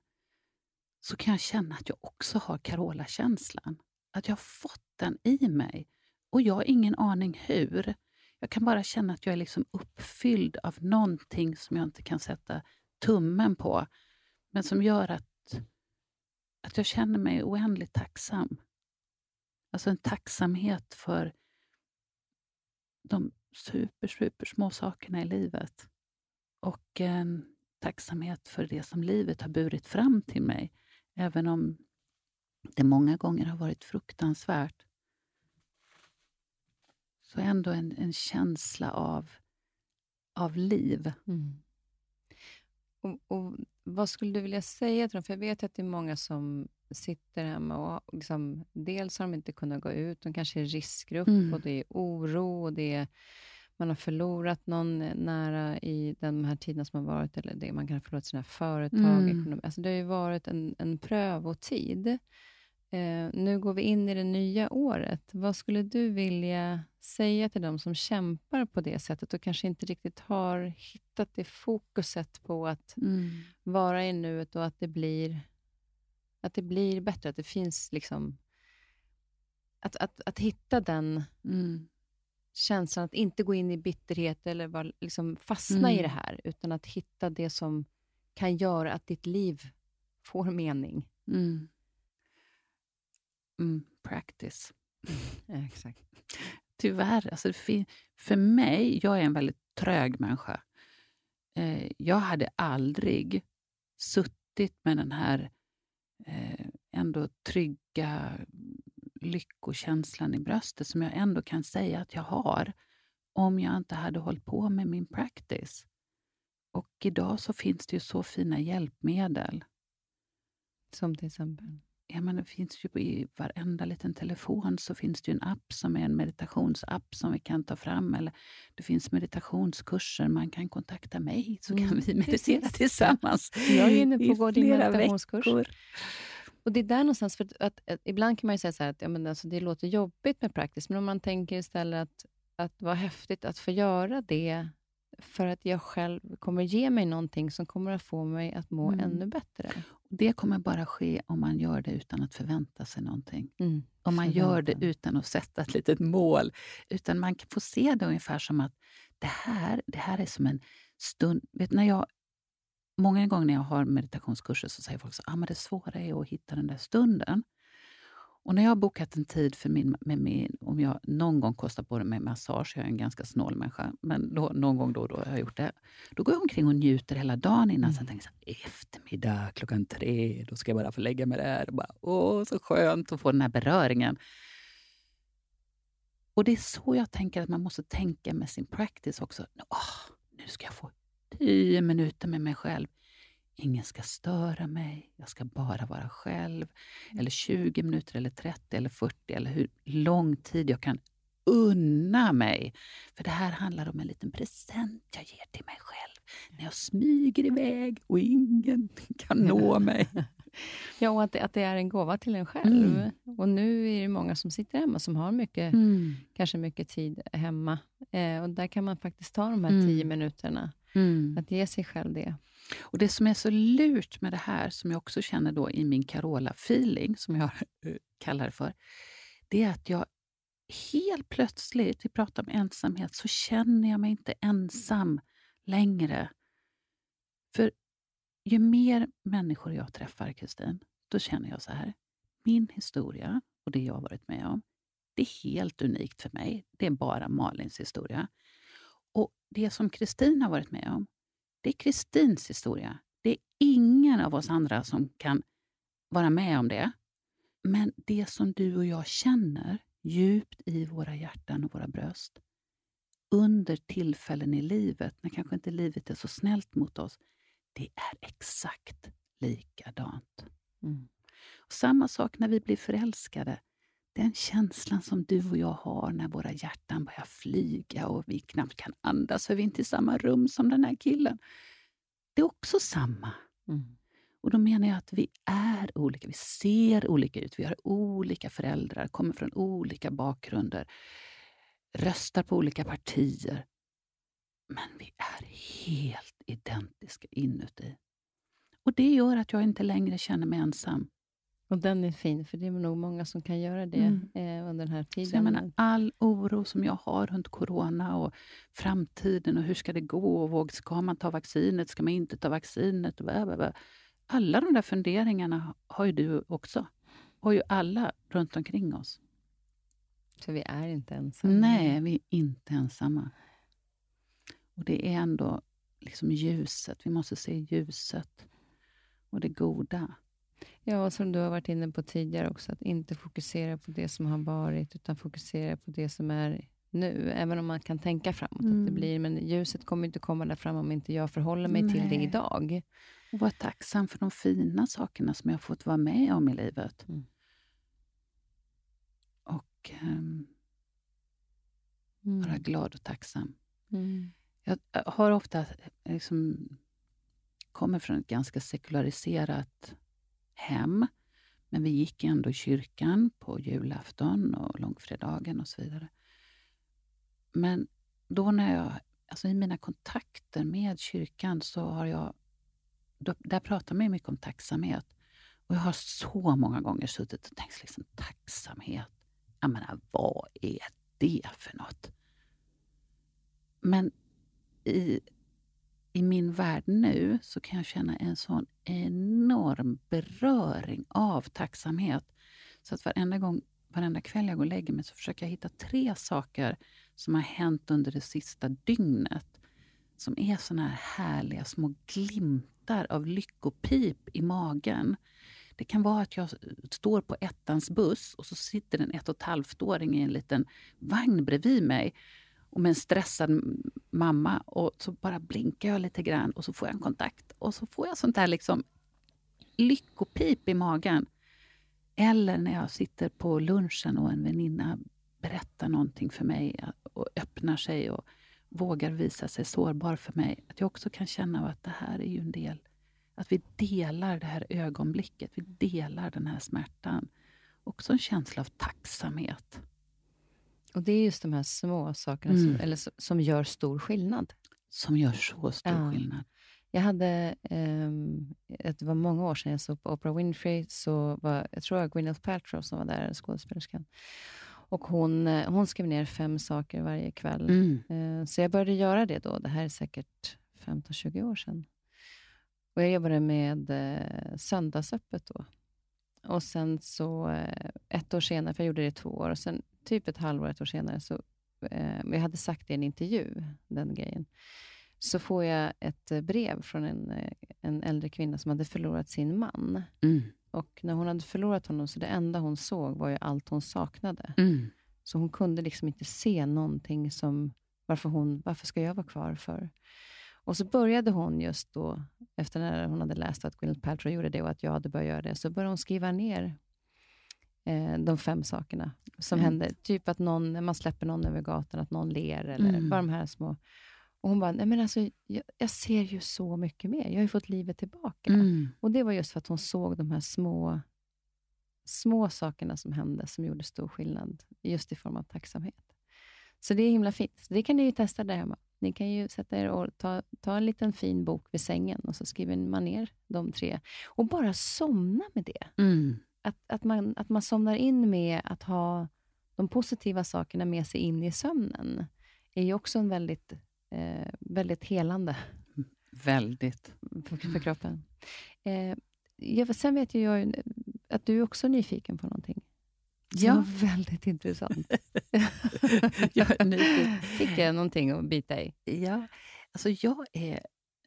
B: så kan jag känna att jag också har Carola-känslan. Att jag har fått den i mig. Och jag har ingen aning hur. Jag kan bara känna att jag är liksom uppfylld av någonting som jag inte kan sätta tummen på, men som gör att, att jag känner mig oändligt tacksam. Alltså en tacksamhet för de super, super små sakerna i livet. Och eh, tacksamhet för det som livet har burit fram till mig. Även om det många gånger har varit fruktansvärt. Så ändå en, en känsla av, av liv.
A: Mm. Och, och, Vad skulle du vilja säga till dem? För jag vet att det är många som sitter hemma och liksom, dels har de inte kunnat gå ut, de kanske är riskgrupp
B: Mm.
A: och det är oro och det är, man har förlorat någon nära i de här tiderna som har varit, eller det, man kan ha förlorat sina företag.
B: Mm.
A: Ekonomi. Alltså det har ju varit en, en prövotid. Eh, nu går vi in i det nya året. Vad skulle du vilja säga till dem som kämpar på det sättet och kanske inte riktigt har hittat det fokuset på att
B: Mm.
A: vara i nuet och att det blir, att det blir bättre? Att det finns liksom... Att, att, att hitta den
B: Mm.
A: Känslan, att inte gå in i bitterhet eller bara liksom fastna i
B: Mm.
A: det här, utan att hitta det som kan göra att ditt liv får mening.
B: Mm. Mm. Practice.
A: exakt.
B: Tyvärr. Alltså, för mig, jag är en väldigt trög människa. Eh, jag hade aldrig suttit med den här eh, ändå trygga lyckokänslan i bröstet som jag ändå kan säga att jag har om jag inte hade hållit på med min practice. Och idag så finns det ju så fina hjälpmedel.
A: Som till exempel?
B: Ja, men det finns ju i varenda liten telefon så finns det en app som är en meditationsapp som vi kan ta fram. Eller det finns meditationskurser. Man kan kontakta mig så kan
A: Mm,
B: vi meditera
A: precis.
B: tillsammans.
A: Jag är inne på
B: i flera
A: meditationskurs.
B: veckor.
A: Och det är där någonstans, för att, att, att ibland kan man ju säga så här att ja, men alltså, det låter jobbigt med practice, men om man tänker istället att, att vad häftigt att få göra det för att jag själv kommer ge mig någonting som kommer att få mig att må
B: Mm.
A: ännu bättre.
B: Det kommer bara ske om man gör det utan att förvänta sig någonting.
A: Mm.
B: Om man gör det utan att sätta ett litet mål. Utan man får se det ungefär som att det här, det här är som en stund. Vet, när jag, många gånger när jag har meditationskurser så säger folk att ah, men det svåra är att hitta den där stunden. Och när jag har bokat en tid för min, med min, om jag någon gång kostar på med massage, jag är en ganska snål människa, men då, någon gång då och då har jag gjort det. Då går jag omkring och njuter hela dagen innan. Sen tänker jag så här, eftermiddag klockan tre, då ska jag bara få lägga mig där. Och bara, Åh, så skönt att få den här beröringen. Och det är så jag tänker att man måste tänka med sin practice också. Åh, nu ska jag få tio minuter med mig själv. Ingen ska störa mig, jag ska bara vara själv. Eller 20 minuter, eller 30 eller 40 eller hur lång tid jag kan unna mig. För det här handlar om en liten present jag ger till mig själv. När jag smyger iväg och ingen kan nå mig.
A: Ja, och att det, att det är en gåva till en själv.
B: Mm.
A: Och nu är det många som sitter hemma som har mycket,
B: Mm.
A: kanske mycket tid hemma. Eh, och där kan man faktiskt ta de här
B: Mm.
A: tio minuterna,
B: Mm.
A: att ge sig själv det.
B: Och Det som är så lurt med det här, som jag också känner då i min Carola-feeling, som jag eh, kallar det för, det är att jag helt plötsligt, vi pratar om ensamhet, så känner jag mig inte ensam längre. För ju mer människor jag träffar, Kristin, då känner jag så här. Min historia och det jag har varit med om, det är helt unikt för mig. Det är bara Malins historia. Och det som Kristin har varit med om, det är Kristins historia. Det är ingen av oss andra som kan vara med om det. Men det som du och jag känner djupt i våra hjärtan och våra bröst under tillfällen i livet, när kanske inte livet är så snällt mot oss, det är exakt likadant.
A: Mm.
B: Och samma sak när vi blir förälskade. Den känslan som du och jag har när våra hjärtan börjar flyga och vi knappt kan andas för vi är inte i samma rum som den här killen. Det är också samma.
A: Mm.
B: Och då menar jag att vi är olika. Vi ser olika ut. Vi har olika föräldrar, kommer från olika bakgrunder, röstar på olika partier. Men vi är helt identiska inuti. Och det gör att jag inte längre känner mig ensam.
A: Och den är fin, för det är nog många som kan göra det
B: Mm.
A: eh, under den här
B: Så jag
A: tiden.
B: menar, all oro som jag har runt corona och framtiden och hur ska det gå? Och våg- ska man ta vaccinet? Ska man inte ta vaccinet? Och bla, bla, bla. Alla de där funderingarna har ju du också. Har ju alla runt omkring oss.
A: Så vi är inte ensamma.
B: Nej, vi är inte ensamma. Och det är ändå liksom ljuset. Vi måste se ljuset och det goda.
A: Ja, och som du har varit inne på tidigare också, att inte fokusera på det som har varit, utan fokusera på det som är nu. Även om man kan tänka framåt, mm. att det mm. blir, men ljuset kommer inte komma där fram om inte jag förhåller mig Nej. till det idag.
B: Och vara tacksam för de fina sakerna som jag fått vara med om i livet. Mm. Och um, vara glad och tacksam. Mm. Jag eh, har ofta eh, liksom, kommer från ett ganska sekulariserat hem. Men vi gick ändå i kyrkan på julafton och långfredagen och så vidare. Men då när jag, alltså i mina kontakter med kyrkan så har jag, då, där pratar man mycket om tacksamhet. Och jag har så många gånger suttit och tänkt liksom, tacksamhet. Jag menar, vad är det för något? Men i, i min värld nu så kan jag känna en sån enorm beröring av tacksamhet. Så att varenda, gång, varenda kväll jag går och lägger mig så försöker jag hitta tre saker som har hänt under det sista dygnet. Som är såna här härliga små glimtar av lyckopip i magen. Det kan vara att jag står på ettans buss och så sitter en ett och ett halvt-åring i en liten vagn bredvid mig och med en stressad mamma. Och så bara blinkar jag lite grann och så får jag en kontakt. Och så får jag sånt där liksom lyckopip i magen. Eller när jag sitter på lunchen och en väninna berättar någonting för mig och öppnar sig och vågar visa sig sårbar för mig. Att jag också kan känna att det här är ju en del, att vi delar det här ögonblicket, vi delar den här smärtan. Också en känsla av tacksamhet.
A: Och det är just de här små sakerna mm. som, eller, som gör stor skillnad.
B: Som gör så stor ja. skillnad.
A: Jag hade, um, det var många år sedan jag såg på Oprah Winfrey, så var, jag tror det var Gwyneth Paltrow som var där, skådespelerskan. Och hon, eh, hon skrev ner fem saker varje kväll. Mm. Uh, så jag började göra det då. Det här är säkert 15-20 år sedan. Och jag jobbade med uh, söndagsöppet då. Och sen så, ett år senare, för jag gjorde det i två år, och sen typ ett halvår, ett år senare, så, eh, jag hade sagt det i en intervju, den grejen, så får jag ett eh, brev från en, eh, en äldre kvinna som hade förlorat sin man. Mm. Och när hon hade förlorat honom, så det enda hon såg var ju allt hon saknade. Mm. Så hon kunde liksom inte se någonting som, varför, hon, varför ska jag vara kvar för? Och så började hon just då, efter när hon hade läst att Gwyneth Paltrow gjorde det och att jag hade börjat göra det, så började hon skriva ner eh, de fem sakerna som mm. händer. Typ att någon, man släpper någon över gatan, att någon ler, eller mm. bara de här små... Och hon bara, nej men alltså, jag, jag, ser ju så mycket mer. Jag har ju fått livet tillbaka. Mm. Och det var just för att hon såg de här små, små sakerna som hände, som gjorde stor skillnad, just i form av tacksamhet. Så det är himla fint. Det kan ni ju testa där hemma. Ni kan ju sätta er och ta, ta en liten fin bok vid sängen och så skriver man ner de tre. Och bara somna med det. Mm att, att, man, att man somnar in med att ha de positiva sakerna med sig in i sömnen, är ju också en väldigt, eh, väldigt helande.
B: Väldigt.
A: För, för kroppen. Eh, jag, sen vet jag att du är också nyfiken på någonting. Ja. väldigt intressant. jag är nyfiken. Fick jag någonting att bita i?
B: Ja, alltså jag är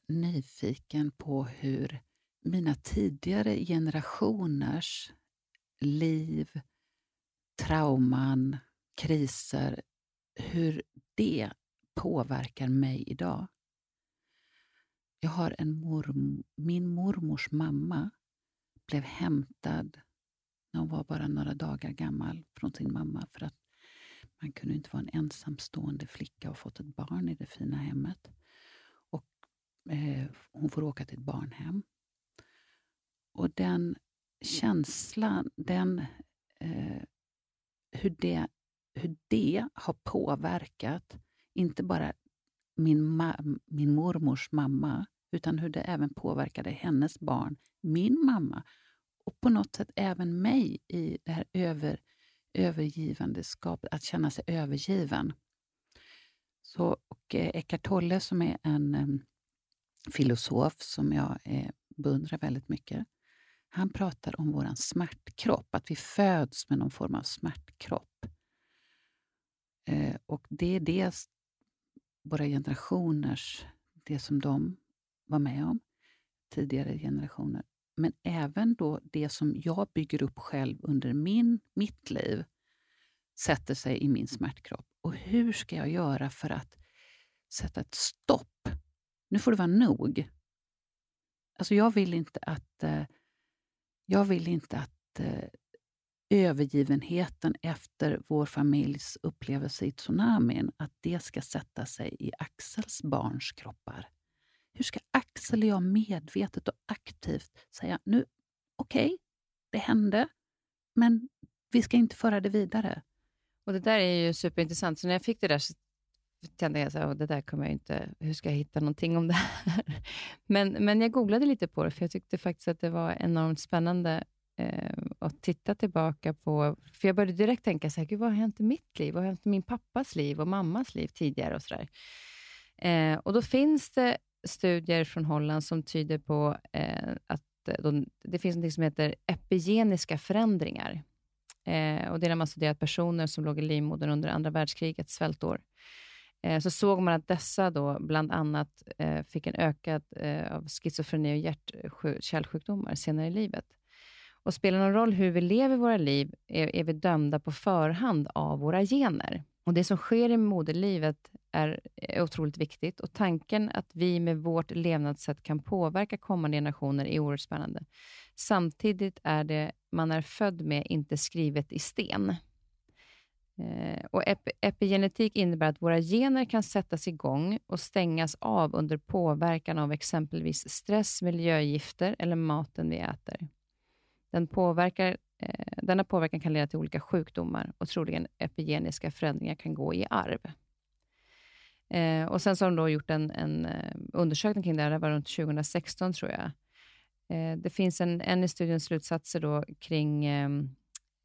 B: nyfiken på hur mina tidigare generationers liv, trauman, kriser, hur det påverkar mig idag. Jag har en morm min mormors mamma blev hämtad när hon var bara några dagar gammal från sin mamma för att man kunde inte vara en ensamstående flicka och fått ett barn i det fina hemmet. Och eh, Hon får åka till ett barnhem. Och den känslan, den, eh, hur, det, hur det har påverkat, inte bara min, ma- min mormors mamma, utan hur det även påverkade hennes barn, min mamma, och på något sätt även mig i det här över, övergivandeskapet, att känna sig övergiven. Så, och eh, Eckart Tolle som är en um, filosof som jag eh, beundrar väldigt mycket, han pratar om vår smärtkropp, att vi föds med någon form av smärtkropp. Eh, och det är det våra generationers det som de var med om, tidigare generationer. Men även då det som jag bygger upp själv under min, mitt liv sätter sig i min smärtkropp. Och hur ska jag göra för att sätta ett stopp? Nu får det vara nog. Alltså jag vill inte att, eh, jag vill inte att eh, övergivenheten efter vår familjs upplevelse i tsunamin, att det ska sätta sig i Axels barns kroppar. Hur ska Axel och jag medvetet och aktivt säga nu, okej, okay, det hände, men vi ska inte föra det vidare.
A: Och Det där är ju superintressant. Så när jag fick det där så kände jag att det där kommer jag inte... Hur ska jag hitta någonting om det här? Men, men jag googlade lite på det, för jag tyckte faktiskt att det var enormt spännande eh, att titta tillbaka på... För jag började direkt tänka, så här, Gud, vad har hänt i mitt liv? Vad har hänt i min pappas liv och mammas liv tidigare? och så eh, Och Då finns det studier från Holland som tyder på eh, att de, det finns något som heter epigeniska förändringar. Eh, och det är när man studerat personer som låg i livmodern under andra världskrigets svältår. Eh, så såg man att dessa då bland annat eh, fick en ökad eh, av schizofreni och hjärt-kärlsjukdomar senare i livet. Och spelar någon roll hur vi lever våra liv är, är vi dömda på förhand av våra gener. Och Det som sker i moderlivet är, är otroligt viktigt och tanken att vi med vårt levnadssätt kan påverka kommande generationer är oerhört spännande. Samtidigt är det man är född med inte skrivet i sten. Eh, och ep epigenetik innebär att våra gener kan sättas igång och stängas av under påverkan av exempelvis stress, miljögifter eller maten vi äter. Den påverkar, eh, denna påverkan kan leda till olika sjukdomar och troligen epigeniska förändringar kan gå i arv. Eh, och Sen så har de då gjort en, en eh, undersökning kring det här, det var runt 2016 tror jag. Eh, det finns en, en i studiens slutsatser då kring eh,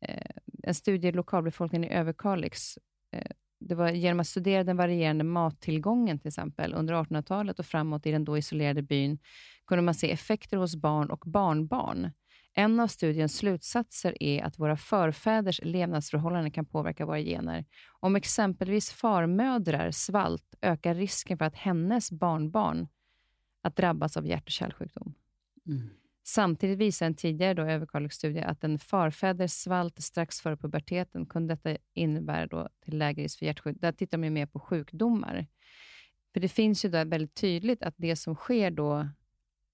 A: eh en studie i lokalbefolkningen i Överkalix. Eh, det var genom att studera den varierande mattillgången till exempel under 1800-talet och framåt i den då isolerade byn kunde man se effekter hos barn och barnbarn. En av studiens slutsatser är att våra förfäders levnadsförhållanden kan påverka våra gener. Om exempelvis farmödrar svalt ökar risken för att hennes barnbarn att drabbas av hjärt och kärlsjukdom. Mm. Samtidigt visar en tidigare då överkalix att en farfäder svalt strax före puberteten kunde detta innebära då till lägre risk för hjärtsjukdom. Där tittar man mer på sjukdomar. För det finns ju där väldigt tydligt att det som sker då,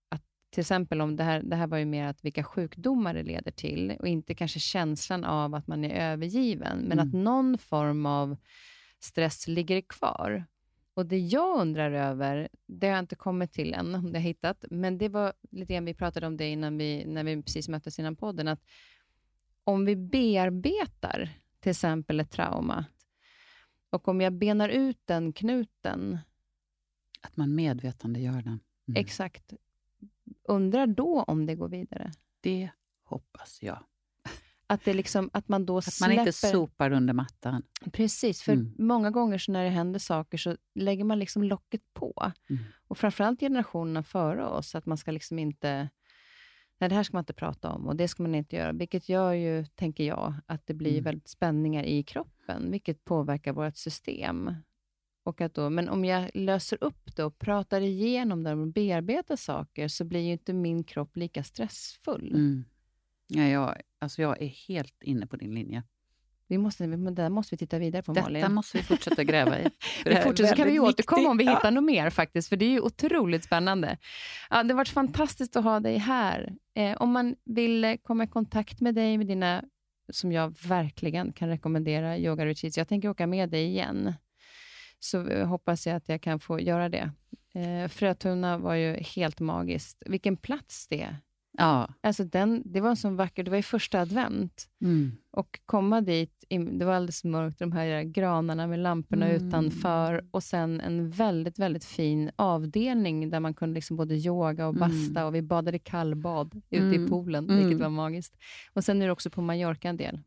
A: att till exempel om det här, det här var ju mer att vilka sjukdomar det leder till och inte kanske känslan av att man är övergiven, men mm. att någon form av stress ligger kvar. Och Det jag undrar över, det har jag inte kommit till än, om det har hittat, men det var lite grann vi pratade om det innan vi, när vi precis möttes innan podden, att om vi bearbetar till exempel ett trauma, och om jag benar ut den knuten...
B: Att man medvetande gör den.
A: Mm. Exakt. Undrar då om det går vidare?
B: Det hoppas jag.
A: Att, det liksom, att man då
B: att
A: släpper...
B: man inte sopar under mattan.
A: Precis, för mm. många gånger så när det händer saker så lägger man liksom locket på. Mm. Och framförallt generationerna före oss, att man ska liksom inte... Nej, det här ska man inte prata om och det ska man inte göra. Vilket gör ju, tänker jag, att det blir mm. väldigt spänningar i kroppen, vilket påverkar vårt system. Och att då, men om jag löser upp det och pratar igenom det och bearbetar saker, så blir ju inte min kropp lika stressfull.
B: Mm. Ja, jag, alltså jag är helt inne på din linje.
A: Vi måste, det där måste vi titta vidare på,
B: Detta
A: Malin.
B: Detta måste vi fortsätta gräva i.
A: vi fortsätter, så kan vi återkomma om vi hittar något mer, faktiskt, för det är ju otroligt spännande. Ja, det har varit fantastiskt att ha dig här. Eh, om man vill komma i kontakt med dig, med dina, som jag verkligen kan rekommendera, yoga retreats. Jag tänker åka med dig igen, så eh, hoppas jag att jag kan få göra det. Eh, Frötuna var ju helt magiskt. Vilken plats det är
B: Ja.
A: Alltså den, det var sån vacker, det var i första advent. Mm. Och komma dit, det var alldeles mörkt, de här granarna med lamporna mm. utanför och sen en väldigt, väldigt fin avdelning där man kunde liksom både yoga och mm. basta mm. och vi badade kallbad ute i mm. poolen, vilket mm. var magiskt. Och Sen är det också på Mallorca en del.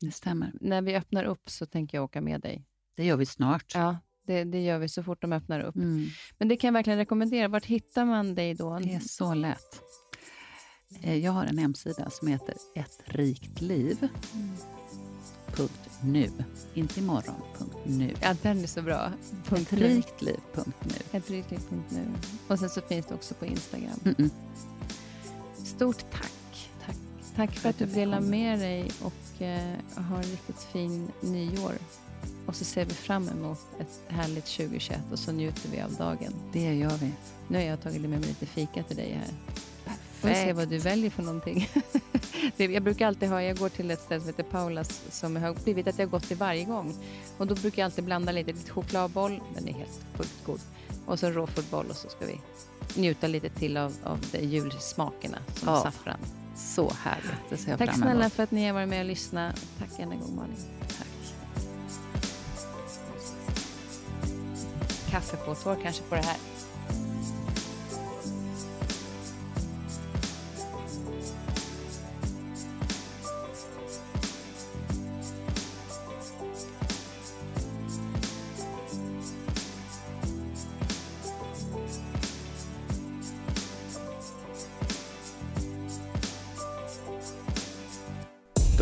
B: det stämmer.
A: När vi öppnar upp så tänker jag åka med dig.
B: Det gör vi snart.
A: Ja, det, det gör vi så fort de öppnar upp. Men det kan jag verkligen rekommendera. Vart hittar man dig då?
B: Det är så lätt. Eh, jag har en hemsida som heter Ett rikt liv. nu. Inte imorgon, punkt nu.
A: Ja, den är så bra.
B: Ett rikt liv, punkt nu.
A: Ett rikt liv, punkt nu. Och sen så finns det också på Instagram.
B: Mm -mm.
A: Stort tack.
B: Tack.
A: Tack för att du delar med dig och eh, ha en riktigt fin nyår. Och så ser vi fram emot ett härligt 2021 och så njuter vi av dagen.
B: Det gör vi.
A: Nu har jag tagit med mig lite fika till dig här. Får vi se
B: Perfekt.
A: vad du väljer för någonting. jag brukar alltid ha, jag går till ett ställe som heter Paulas som jag har blivit att jag har gått till varje gång. Och då brukar jag alltid blanda lite, lite chokladboll, den är helt sjukt god. Och så en råfodboll och så ska vi njuta lite till av, av de julsmakerna som
B: Ja.
A: saffran.
B: Så härligt.
A: Tack
B: fram
A: snälla
B: emot.
A: för att ni har varit med och lyssnat. Tack än en gång Malin.
B: Tack.
A: Kaffe på tår kanske på det här.